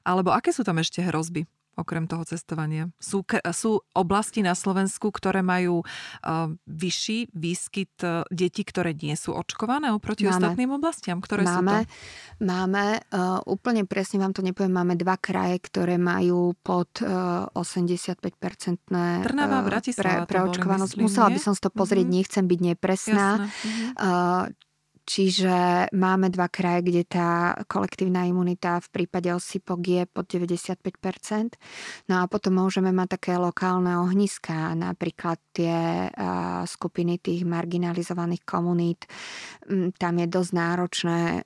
alebo aké sú tam ešte hrozby? Okrem toho cestovania? Sú, sú oblasti na Slovensku, ktoré majú uh, vyšší výskyt uh, detí, ktoré nie sú očkované oproti máme. ostatným oblastiam? Ktoré máme, sú to? Máme, uh, úplne presne vám to nepoviem, máme dva kraje, ktoré majú pod uh, 85-percentné Trnava, Bratislava pre, preočkovanosť. Musela by som si to pozrieť, mm-hmm. nechcem byť nepresná. Mm-hmm. Uh, Čiže máme dva kraje, kde tá kolektívna imunita v prípade osypok je pod 95%. No a potom môžeme mať také lokálne ohniská, napríklad tie skupiny tých marginalizovaných komunít. Mm, tam je dosť náročné e,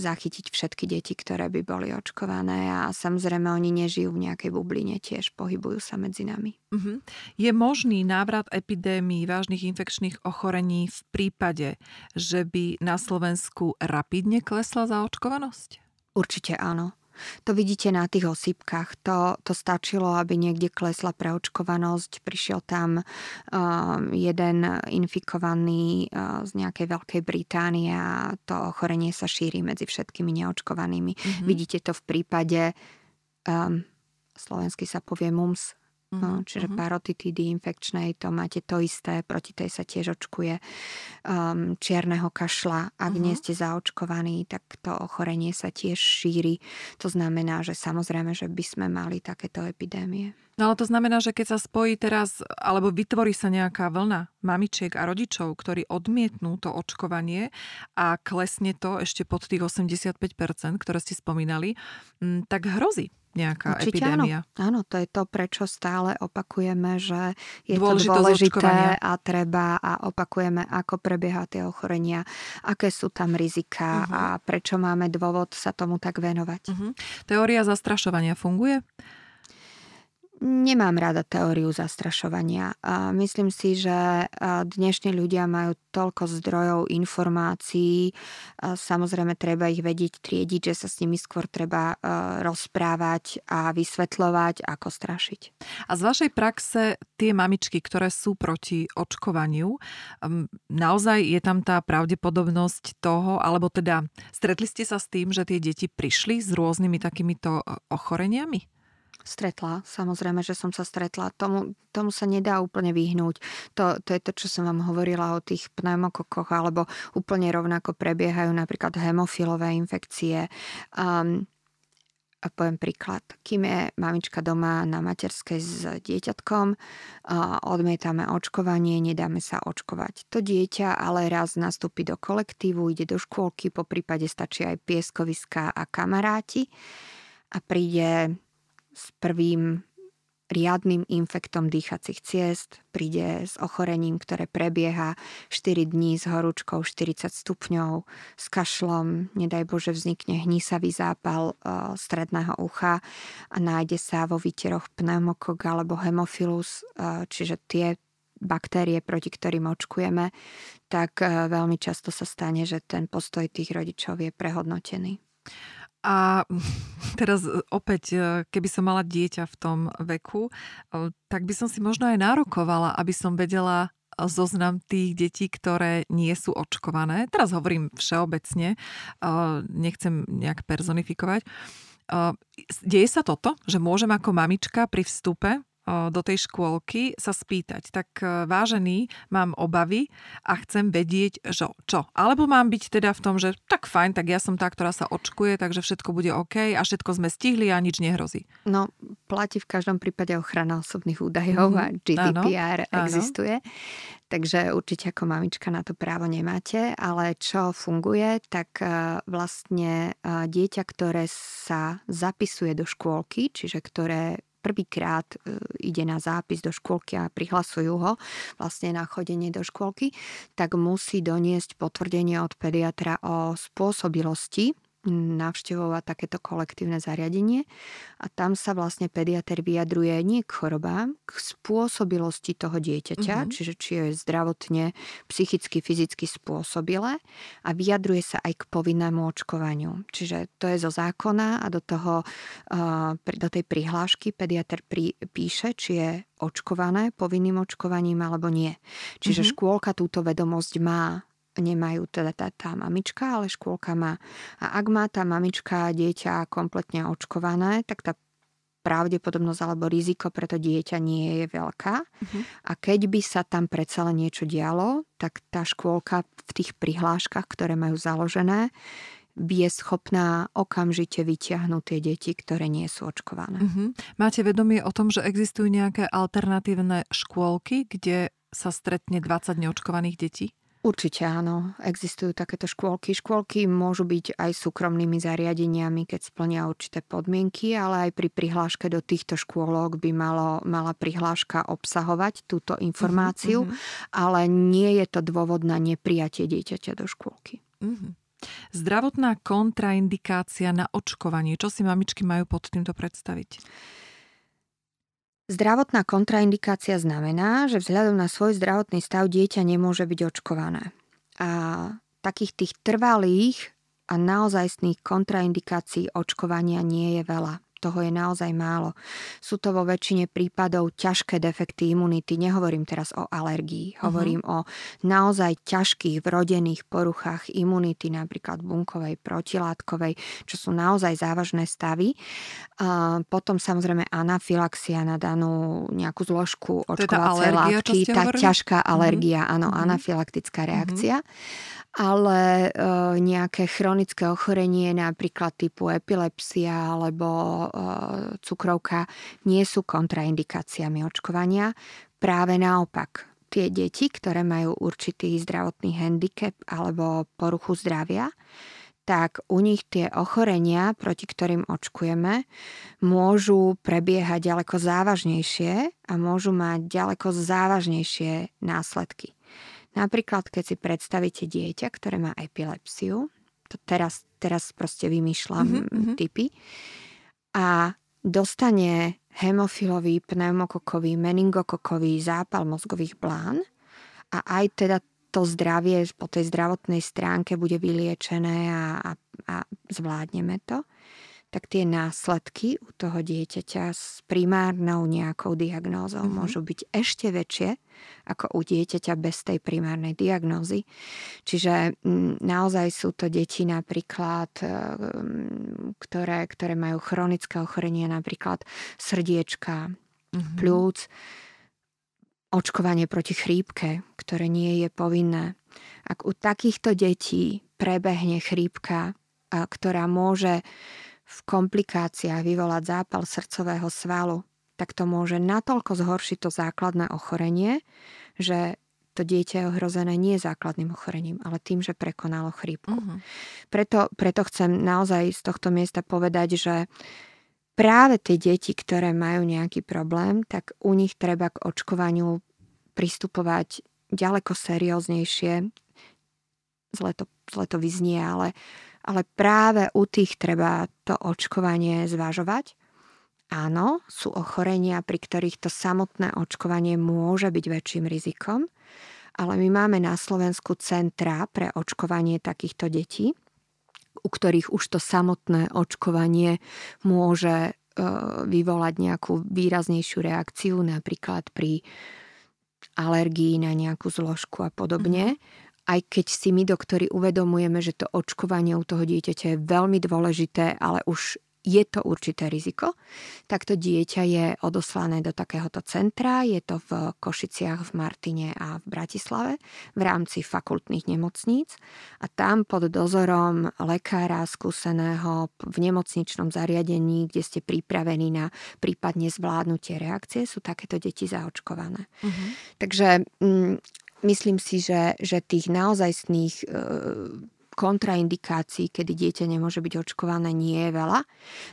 zachytiť všetky deti, ktoré by boli očkované a samozrejme oni nežijú v nejakej bubline, tiež pohybujú sa medzi nami. Uh-huh. Je možný návrat epidémií vážnych infekčných ochorení v prípade, že by na Slovensku rapidne klesla zaočkovanosť? Určite áno. To vidíte na tých osýpkach. To, to stačilo, aby niekde klesla preočkovanosť. Prišiel tam uh, jeden infikovaný uh, z nejakej Veľkej Británie a to ochorenie sa šíri medzi všetkými neočkovanými. Mm-hmm. Vidíte to v prípade, um, slovensky sa povie MUMS, No, čiže uh-huh. parotitídy infekčnej, to máte to isté, proti tej sa tiež očkuje um, čierneho kašla. Ak uh-huh. nie ste zaočkovaní, tak to ochorenie sa tiež šíri. To znamená, že samozrejme, že by sme mali takéto epidémie. No ale to znamená, že keď sa spojí teraz, alebo vytvorí sa nejaká vlna mamičiek a rodičov, ktorí odmietnú to očkovanie a klesne to ešte pod tých 85%, ktoré ste spomínali, mm, tak hrozí nejaká Určite epidémia. Áno. áno, to je to, prečo stále opakujeme, že je to dôležité a treba a opakujeme, ako prebieha tie ochorenia, aké sú tam rizika uh-huh. a prečo máme dôvod sa tomu tak venovať. Uh-huh. Teória zastrašovania funguje? Nemám rada teóriu zastrašovania. Myslím si, že dnešní ľudia majú toľko zdrojov informácií. Samozrejme, treba ich vedieť, triediť, že sa s nimi skôr treba rozprávať a vysvetľovať, ako strašiť. A z vašej praxe tie mamičky, ktoré sú proti očkovaniu, naozaj je tam tá pravdepodobnosť toho, alebo teda stretli ste sa s tým, že tie deti prišli s rôznymi takýmito ochoreniami? Stretla, samozrejme, že som sa stretla. Tomu, tomu sa nedá úplne vyhnúť. To, to je to, čo som vám hovorila o tých pneumokokoch, alebo úplne rovnako prebiehajú napríklad hemofilové infekcie. Um, a poviem príklad. Kým je mamička doma na materskej s dieťatkom, odmietame očkovanie, nedáme sa očkovať. To dieťa ale raz nastúpi do kolektívu, ide do škôlky, po prípade stačí aj pieskoviská a kamaráti a príde s prvým riadnym infektom dýchacích ciest, príde s ochorením, ktoré prebieha 4 dní s horúčkou 40 stupňov, s kašlom, nedaj Bože vznikne hnísavý zápal e, stredného ucha a nájde sa vo výteroch pneumokok alebo hemofilus, e, čiže tie baktérie, proti ktorým očkujeme, tak e, veľmi často sa stane, že ten postoj tých rodičov je prehodnotený. A teraz e, opäť, e, keby som mala dieťa v tom veku, tak by som si možno aj nárokovala, aby som vedela zoznam tých detí, ktoré nie sú očkované. Teraz hovorím všeobecne, nechcem nejak personifikovať. Deje sa toto, že môžem ako mamička pri vstupe do tej škôlky sa spýtať, tak e, vážený, mám obavy a chcem vedieť, že čo. Alebo mám byť teda v tom, že tak fajn, tak ja som tá, ktorá sa očkuje, takže všetko bude OK a všetko sme stihli a nič nehrozí. No, platí v každom prípade ochrana osobných údajov mm-hmm. a GDPR áno, existuje. Áno. Takže určite ako mamička na to právo nemáte, ale čo funguje, tak e, vlastne e, dieťa, ktoré sa zapisuje do škôlky, čiže ktoré prvýkrát e, ide na zápis do škôlky a prihlasujú ho vlastne na chodenie do škôlky, tak musí doniesť potvrdenie od pediatra o spôsobilosti navštevovať takéto kolektívne zariadenie a tam sa vlastne pediater vyjadruje nie k chorobám, k spôsobilosti toho dieťaťa, mm-hmm. čiže či je zdravotne, psychicky, fyzicky spôsobilé a vyjadruje sa aj k povinnému očkovaniu. Čiže to je zo zákona a do, toho, do tej prihlášky pediater píše, či je očkované povinným očkovaním alebo nie. Čiže mm-hmm. škôlka túto vedomosť má nemajú teda tá, tá mamička, ale škôlka má. A ak má tá mamička dieťa kompletne očkované, tak tá pravdepodobnosť alebo riziko pre to dieťa nie je veľká. Uh-huh. A keď by sa tam predsa len niečo dialo, tak tá škôlka v tých prihláškach, ktoré majú založené, je schopná okamžite vyťahnuť tie deti, ktoré nie sú očkované. Uh-huh. Máte vedomie o tom, že existujú nejaké alternatívne škôlky, kde sa stretne 20 neočkovaných detí? Určite áno, existujú takéto škôlky. Škôlky môžu byť aj súkromnými zariadeniami, keď splnia určité podmienky, ale aj pri prihláške do týchto škôlok by malo, mala prihláška obsahovať túto informáciu, uh-huh, ale nie je to dôvod na neprijatie dieťaťa do škôlky. Uh-huh. Zdravotná kontraindikácia na očkovanie. Čo si mamičky majú pod týmto predstaviť? Zdravotná kontraindikácia znamená, že vzhľadom na svoj zdravotný stav dieťa nemôže byť očkované. A takých tých trvalých a naozajstných kontraindikácií očkovania nie je veľa toho je naozaj málo. Sú to vo väčšine prípadov ťažké defekty imunity. Nehovorím teraz o alergii, mhm. hovorím uh-huh. o naozaj ťažkých vrodených poruchách imunity, napríklad bunkovej, protilátkovej, čo sú naozaj závažné stavy. A potom samozrejme anafilaxia na danú nejakú zložku očkovacej látky, tá ťažká mhm. alergia, uh-huh. áno, uh-huh. anafilaktická reakcia. Uh-huh ale e, nejaké chronické ochorenie, napríklad typu epilepsia alebo e, cukrovka, nie sú kontraindikáciami očkovania. Práve naopak, tie deti, ktoré majú určitý zdravotný handicap alebo poruchu zdravia, tak u nich tie ochorenia, proti ktorým očkujeme, môžu prebiehať ďaleko závažnejšie a môžu mať ďaleko závažnejšie následky. Napríklad, keď si predstavíte dieťa, ktoré má epilepsiu, to teraz, teraz proste vymýšľam mm-hmm. typy, a dostane hemofilový, pneumokokový, meningokokový zápal mozgových blán a aj teda to zdravie po tej zdravotnej stránke bude vyliečené a, a, a zvládneme to, tak tie následky u toho dieťaťa s primárnou nejakou diagnózou mm-hmm. môžu byť ešte väčšie ako u dieťaťa bez tej primárnej diagnózy. Čiže m, naozaj sú to deti napríklad, e, m, ktoré, ktoré majú chronické ochorenie, napríklad srdiečka, mm-hmm. plúc, očkovanie proti chrípke, ktoré nie je povinné. Ak u takýchto detí prebehne chrípka, a, ktorá môže v komplikáciách vyvolať zápal srdcového svalu, tak to môže natoľko zhoršiť to základné ochorenie, že to dieťa je ohrozené nie základným ochorením, ale tým, že prekonalo chrípku. Uh-huh. Preto, preto chcem naozaj z tohto miesta povedať, že práve tie deti, ktoré majú nejaký problém, tak u nich treba k očkovaniu pristupovať ďaleko serióznejšie. Zle to, zle to vyznie, ale, ale práve u tých treba to očkovanie zvažovať. Áno, sú ochorenia, pri ktorých to samotné očkovanie môže byť väčším rizikom, ale my máme na Slovensku centra pre očkovanie takýchto detí, u ktorých už to samotné očkovanie môže e, vyvolať nejakú výraznejšiu reakciu, napríklad pri alergii na nejakú zložku a podobne. Aj keď si my doktori uvedomujeme, že to očkovanie u toho dieťaťa je veľmi dôležité, ale už je to určité riziko, tak to dieťa je odoslané do takéhoto centra. Je to v Košiciach, v Martine a v Bratislave v rámci fakultných nemocníc. A tam pod dozorom lekára skúseného v nemocničnom zariadení, kde ste pripravení na prípadne zvládnutie reakcie, sú takéto deti zaočkované. Uh-huh. Takže mm, myslím si, že, že tých naozajstných e, kontraindikácií, kedy dieťa nemôže byť očkované, nie je veľa.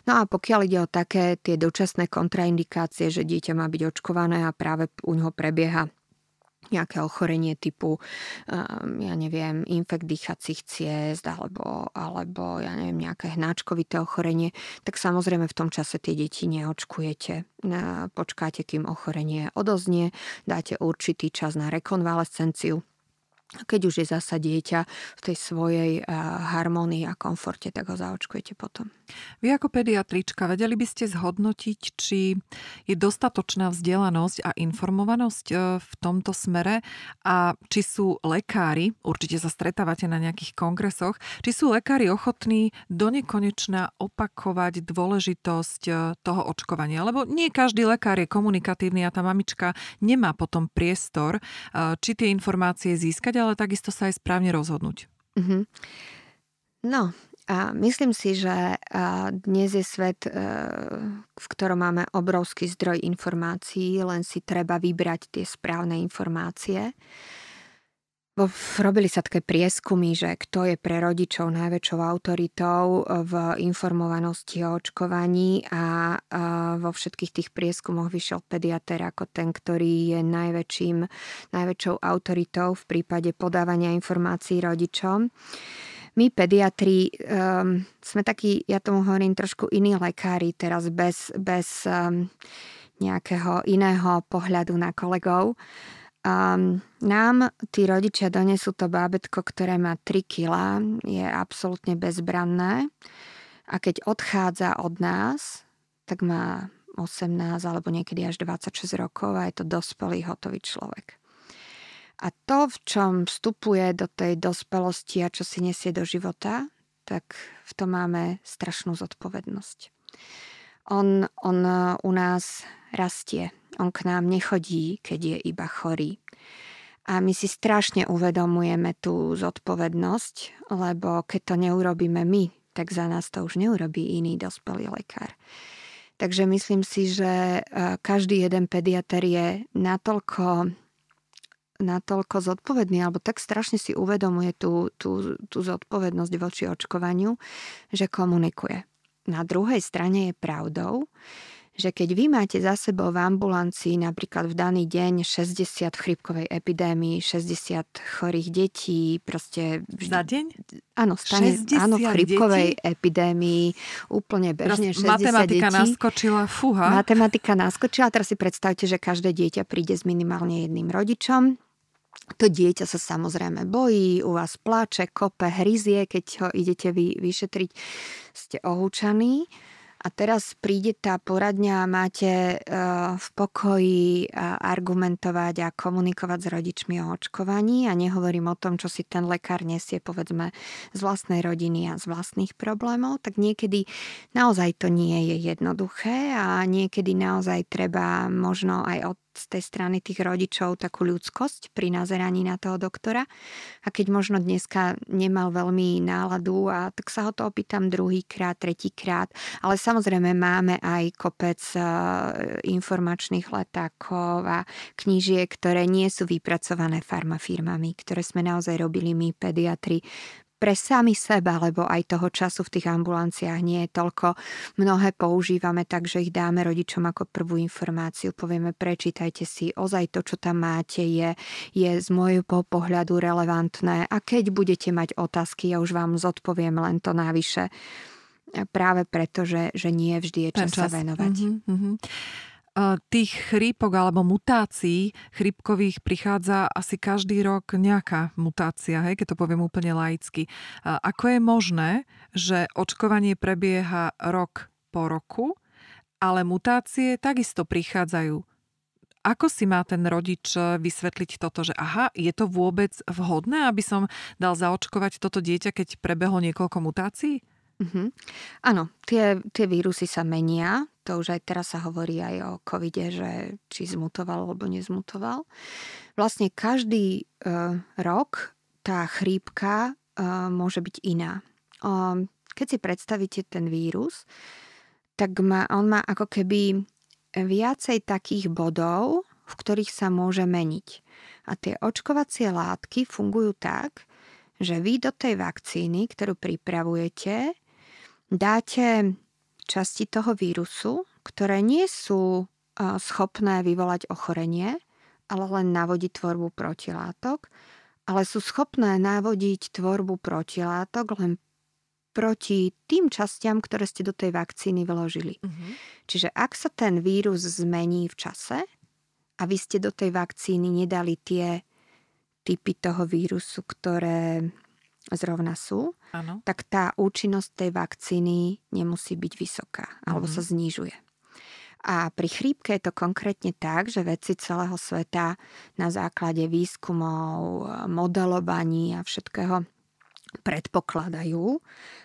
No a pokiaľ ide o také tie dočasné kontraindikácie, že dieťa má byť očkované a práve u ňoho prebieha nejaké ochorenie typu, um, ja neviem, infekt dýchacích ciest alebo, alebo ja neviem, nejaké hnáčkovité ochorenie, tak samozrejme v tom čase tie deti neočkujete. Počkáte, kým ochorenie odoznie, dáte určitý čas na rekonvalescenciu keď už je zasa dieťa v tej svojej harmonii a komforte, tak ho zaočkujete potom. Vy ako pediatrička, vedeli by ste zhodnotiť, či je dostatočná vzdelanosť a informovanosť e, v tomto smere a či sú lekári, určite sa stretávate na nejakých kongresoch, či sú lekári ochotní do nekonečna opakovať dôležitosť e, toho očkovania. Lebo nie každý lekár je komunikatívny a tá mamička nemá potom priestor, e, či tie informácie získať ale takisto sa aj správne rozhodnúť. Mm-hmm. No, a myslím si, že dnes je svet, e, v ktorom máme obrovský zdroj informácií, len si treba vybrať tie správne informácie. Robili sa také prieskumy, že kto je pre rodičov najväčšou autoritou v informovanosti o očkovaní a vo všetkých tých prieskumoch vyšiel pediater ako ten, ktorý je najväčším, najväčšou autoritou v prípade podávania informácií rodičom. My pediatri um, sme takí, ja tomu hovorím, trošku iní lekári teraz bez, bez um, nejakého iného pohľadu na kolegov. Um, nám tí rodičia donesú to bábetko, ktoré má 3 kg, je absolútne bezbranné a keď odchádza od nás, tak má 18 alebo niekedy až 26 rokov a je to dospelý hotový človek. A to, v čom vstupuje do tej dospelosti a čo si nesie do života, tak v tom máme strašnú zodpovednosť. On, on u nás rastie, on k nám nechodí, keď je iba chorý. A my si strašne uvedomujeme tú zodpovednosť, lebo keď to neurobíme my, tak za nás to už neurobí iný dospelý lekár. Takže myslím si, že e, každý jeden pediater je natoľko, natoľko zodpovedný, alebo tak strašne si uvedomuje tú, tú, tú zodpovednosť voči očkovaniu, že komunikuje. Na druhej strane je pravdou, že keď vy máte za sebou v ambulancii napríklad v daný deň 60 chrypkovej epidémii, 60 chorých detí, proste... Za deň? Áno, stane, áno, v chrypkovej detí? epidémii úplne bežne teraz 60 matematika detí. naskočila, fúha. Matematika naskočila, teraz si predstavte, že každé dieťa príde s minimálne jedným rodičom, to dieťa sa samozrejme bojí, u vás plače, kope, hryzie, keď ho idete vy, vyšetriť, ste ohúčaní. A teraz príde tá poradňa a máte eh, v pokoji argumentovať a komunikovať s rodičmi o očkovaní a nehovorím o tom, čo si ten lekár nesie povedzme z vlastnej rodiny a z vlastných problémov, tak niekedy naozaj to nie je jednoduché a niekedy naozaj treba možno aj od z tej strany tých rodičov takú ľudskosť pri nazeraní na toho doktora. A keď možno dneska nemal veľmi náladu, a tak sa ho to opýtam druhýkrát, tretíkrát. Ale samozrejme máme aj kopec e, informačných letákov a knížiek, ktoré nie sú vypracované farmafirmami, ktoré sme naozaj robili my, pediatri, pre sami seba, lebo aj toho času v tých ambulanciách nie je toľko. Mnohé používame tak, že ich dáme rodičom ako prvú informáciu. Povieme, prečítajte si, ozaj to, čo tam máte, je, je z môjho pohľadu relevantné a keď budete mať otázky, ja už vám zodpoviem len to návyše. Práve preto, že, že nie vždy je čas, čas. sa venovať. Mm-hmm. Tých chrípok alebo mutácií chrípkových prichádza asi každý rok nejaká mutácia, hej, keď to poviem úplne laicky. Ako je možné, že očkovanie prebieha rok po roku, ale mutácie takisto prichádzajú? Ako si má ten rodič vysvetliť toto, že aha, je to vôbec vhodné, aby som dal zaočkovať toto dieťa, keď prebehlo niekoľko mutácií? Mm-hmm. Áno, tie, tie vírusy sa menia. To už aj teraz sa hovorí aj o covide, že či zmutoval alebo nezmutoval. Vlastne každý uh, rok tá chrípka uh, môže byť iná. Uh, keď si predstavíte ten vírus, tak má, on má ako keby viacej takých bodov, v ktorých sa môže meniť. A tie očkovacie látky fungujú tak, že vy do tej vakcíny, ktorú pripravujete, dáte časti toho vírusu, ktoré nie sú schopné vyvolať ochorenie, ale len navodiť tvorbu protilátok, ale sú schopné navodiť tvorbu protilátok len proti tým častiam, ktoré ste do tej vakcíny vložili. Uh-huh. Čiže ak sa ten vírus zmení v čase a vy ste do tej vakcíny nedali tie typy toho vírusu, ktoré zrovna sú, ano. tak tá účinnosť tej vakcíny nemusí byť vysoká alebo mm. sa znižuje. A pri chrípke je to konkrétne tak, že vedci celého sveta na základe výskumov, modelovaní a všetkého predpokladajú,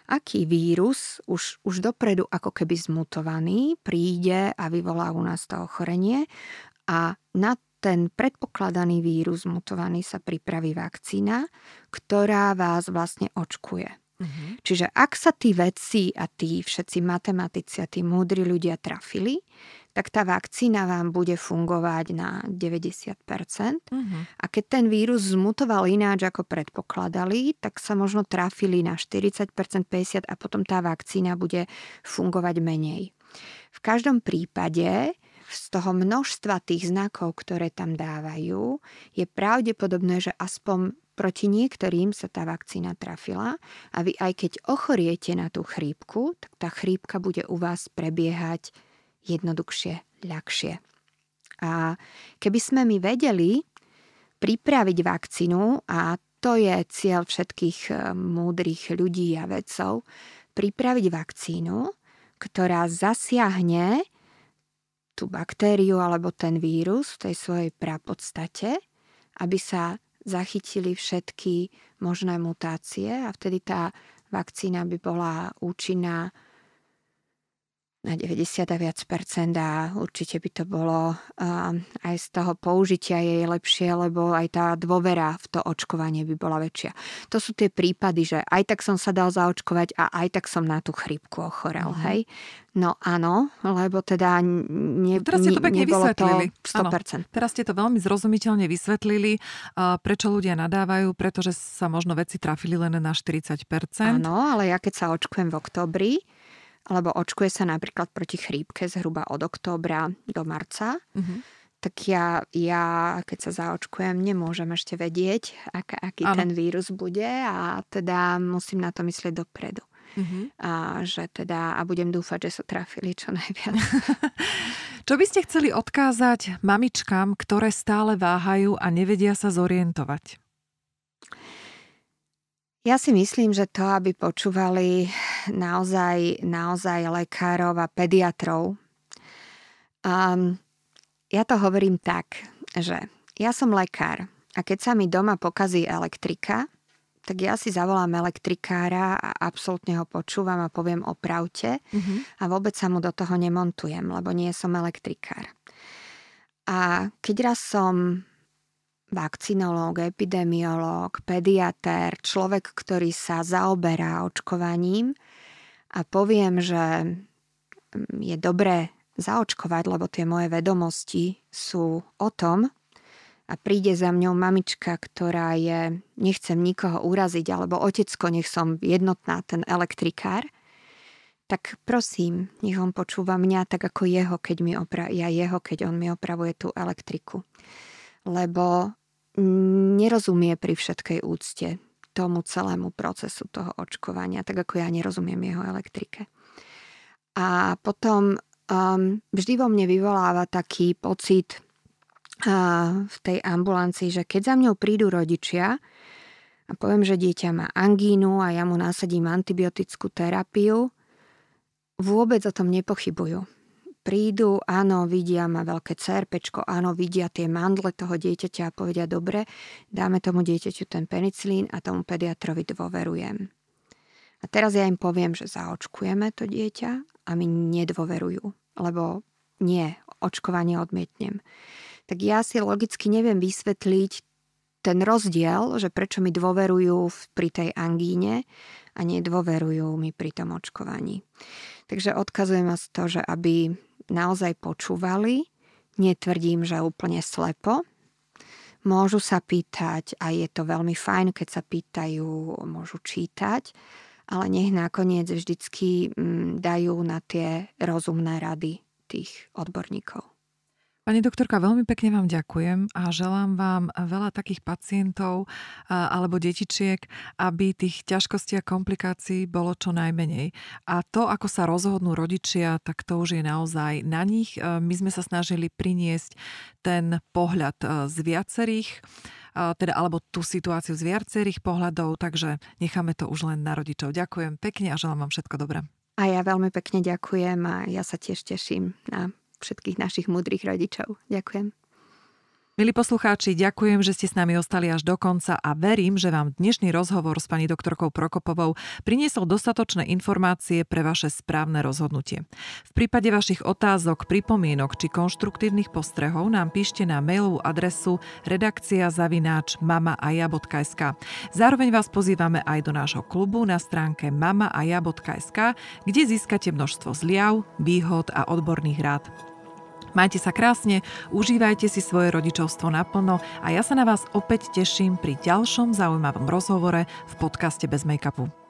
aký vírus už, už dopredu ako keby zmutovaný príde a vyvolá u nás to ochorenie a na ten predpokladaný vírus mutovaný sa pripraví vakcína, ktorá vás vlastne očkuje. Uh-huh. Čiže ak sa tí vedci a tí všetci matematici a tí múdri ľudia trafili, tak tá vakcína vám bude fungovať na 90%. Uh-huh. Mhm. A keď ten vírus zmutoval ináč, ako predpokladali, tak sa možno trafili na 40%, 50% a potom tá vakcína bude fungovať menej. V každom prípade z toho množstva tých znakov, ktoré tam dávajú, je pravdepodobné, že aspoň proti niektorým sa tá vakcína trafila a vy aj keď ochoriete na tú chrípku, tak tá chrípka bude u vás prebiehať jednoduchšie, ľahšie. A keby sme my vedeli pripraviť vakcínu, a to je cieľ všetkých eh, múdrych ľudí a vedcov, pripraviť vakcínu, ktorá zasiahne tú baktériu alebo ten vírus v tej svojej prapodstate, aby sa zachytili všetky možné mutácie a vtedy tá vakcína by bola účinná na 90 a viac percent a určite by to bolo aj z toho použitia je lepšie, lebo aj tá dôvera v to očkovanie by bola väčšia. To sú tie prípady, že aj tak som sa dal zaočkovať a aj tak som na tú chrypku ochorel, mm-hmm. hej. No áno, lebo teda ne, teraz ste to pekne vysvetlili. To 100%. Áno, teraz ste to veľmi zrozumiteľne vysvetlili, prečo ľudia nadávajú, pretože sa možno veci trafili len na 40%. Áno, ale ja keď sa očkujem v oktobri, alebo očkuje sa napríklad proti chrípke zhruba od októbra do marca, mm-hmm. tak ja, ja, keď sa zaočkujem, nemôžem ešte vedieť, ak, aký ano. ten vírus bude a teda musím na to myslieť dopredu. Mm-hmm. A, že teda, a budem dúfať, že sa trafili čo najviac. čo by ste chceli odkázať mamičkám, ktoré stále váhajú a nevedia sa zorientovať? Ja si myslím, že to, aby počúvali naozaj, naozaj lekárov a pediatrov. Um, ja to hovorím tak, že ja som lekár a keď sa mi doma pokazí elektrika, tak ja si zavolám elektrikára a absolútne ho počúvam a poviem opravte mm-hmm. a vôbec sa mu do toho nemontujem, lebo nie som elektrikár. A keď raz som vakcinológ, epidemiológ, pediatér, človek, ktorý sa zaoberá očkovaním. A poviem, že je dobré zaočkovať, lebo tie moje vedomosti sú o tom, a príde za mňou mamička, ktorá je, nechcem nikoho uraziť, alebo otecko, nech som jednotná, ten elektrikár, tak prosím, nech on počúva mňa tak ako jeho, keď mi opra- ja jeho, keď on mi opravuje tú elektriku. Lebo nerozumie pri všetkej úcte tomu celému procesu toho očkovania, tak ako ja nerozumiem jeho elektrike. A potom um, vždy vo mne vyvoláva taký pocit v tej ambulancii, že keď za mňou prídu rodičia a poviem, že dieťa má angínu a ja mu nasadím antibiotickú terapiu, vôbec o tom nepochybujú. Prídu, áno, vidia ma veľké cerpečko, áno, vidia tie mandle toho dieťaťa a povedia, dobre, dáme tomu dieťaťu ten penicilín a tomu pediatrovi dôverujem. A teraz ja im poviem, že zaočkujeme to dieťa a mi nedôverujú, lebo nie, očkovanie odmietnem tak ja si logicky neviem vysvetliť ten rozdiel, že prečo mi dôverujú pri tej angíne a nedôverujú mi pri tom očkovaní. Takže odkazujem vás to, že aby naozaj počúvali, netvrdím, že úplne slepo, môžu sa pýtať a je to veľmi fajn, keď sa pýtajú, môžu čítať, ale nech nakoniec vždycky mm, dajú na tie rozumné rady tých odborníkov. Pani doktorka, veľmi pekne vám ďakujem a želám vám veľa takých pacientov alebo detičiek, aby tých ťažkostí a komplikácií bolo čo najmenej. A to, ako sa rozhodnú rodičia, tak to už je naozaj na nich. E, my sme sa snažili priniesť ten pohľad e, z viacerých teda, alebo tú situáciu z viacerých pohľadov, takže necháme to už len na rodičov. Ďakujem pekne a želám vám všetko dobré. A ja veľmi pekne ďakujem a ja sa tiež teším na všetkých našich múdrych rodičov. Ďakujem. Milí poslucháči, ďakujem, že ste s nami ostali až do konca a verím, že vám dnešný rozhovor s pani doktorkou Prokopovou priniesol dostatočné informácie pre vaše správne rozhodnutie. V prípade vašich otázok, pripomienok či konštruktívnych postrehov nám píšte na mailovú adresu redakcia zavináč mamaaja.sk. Zároveň vás pozývame aj do nášho klubu na stránke mamaaja.sk, kde získate množstvo zliav, výhod a odborných rád. Majte sa krásne, užívajte si svoje rodičovstvo naplno a ja sa na vás opäť teším pri ďalšom zaujímavom rozhovore v podcaste Bez make-upu.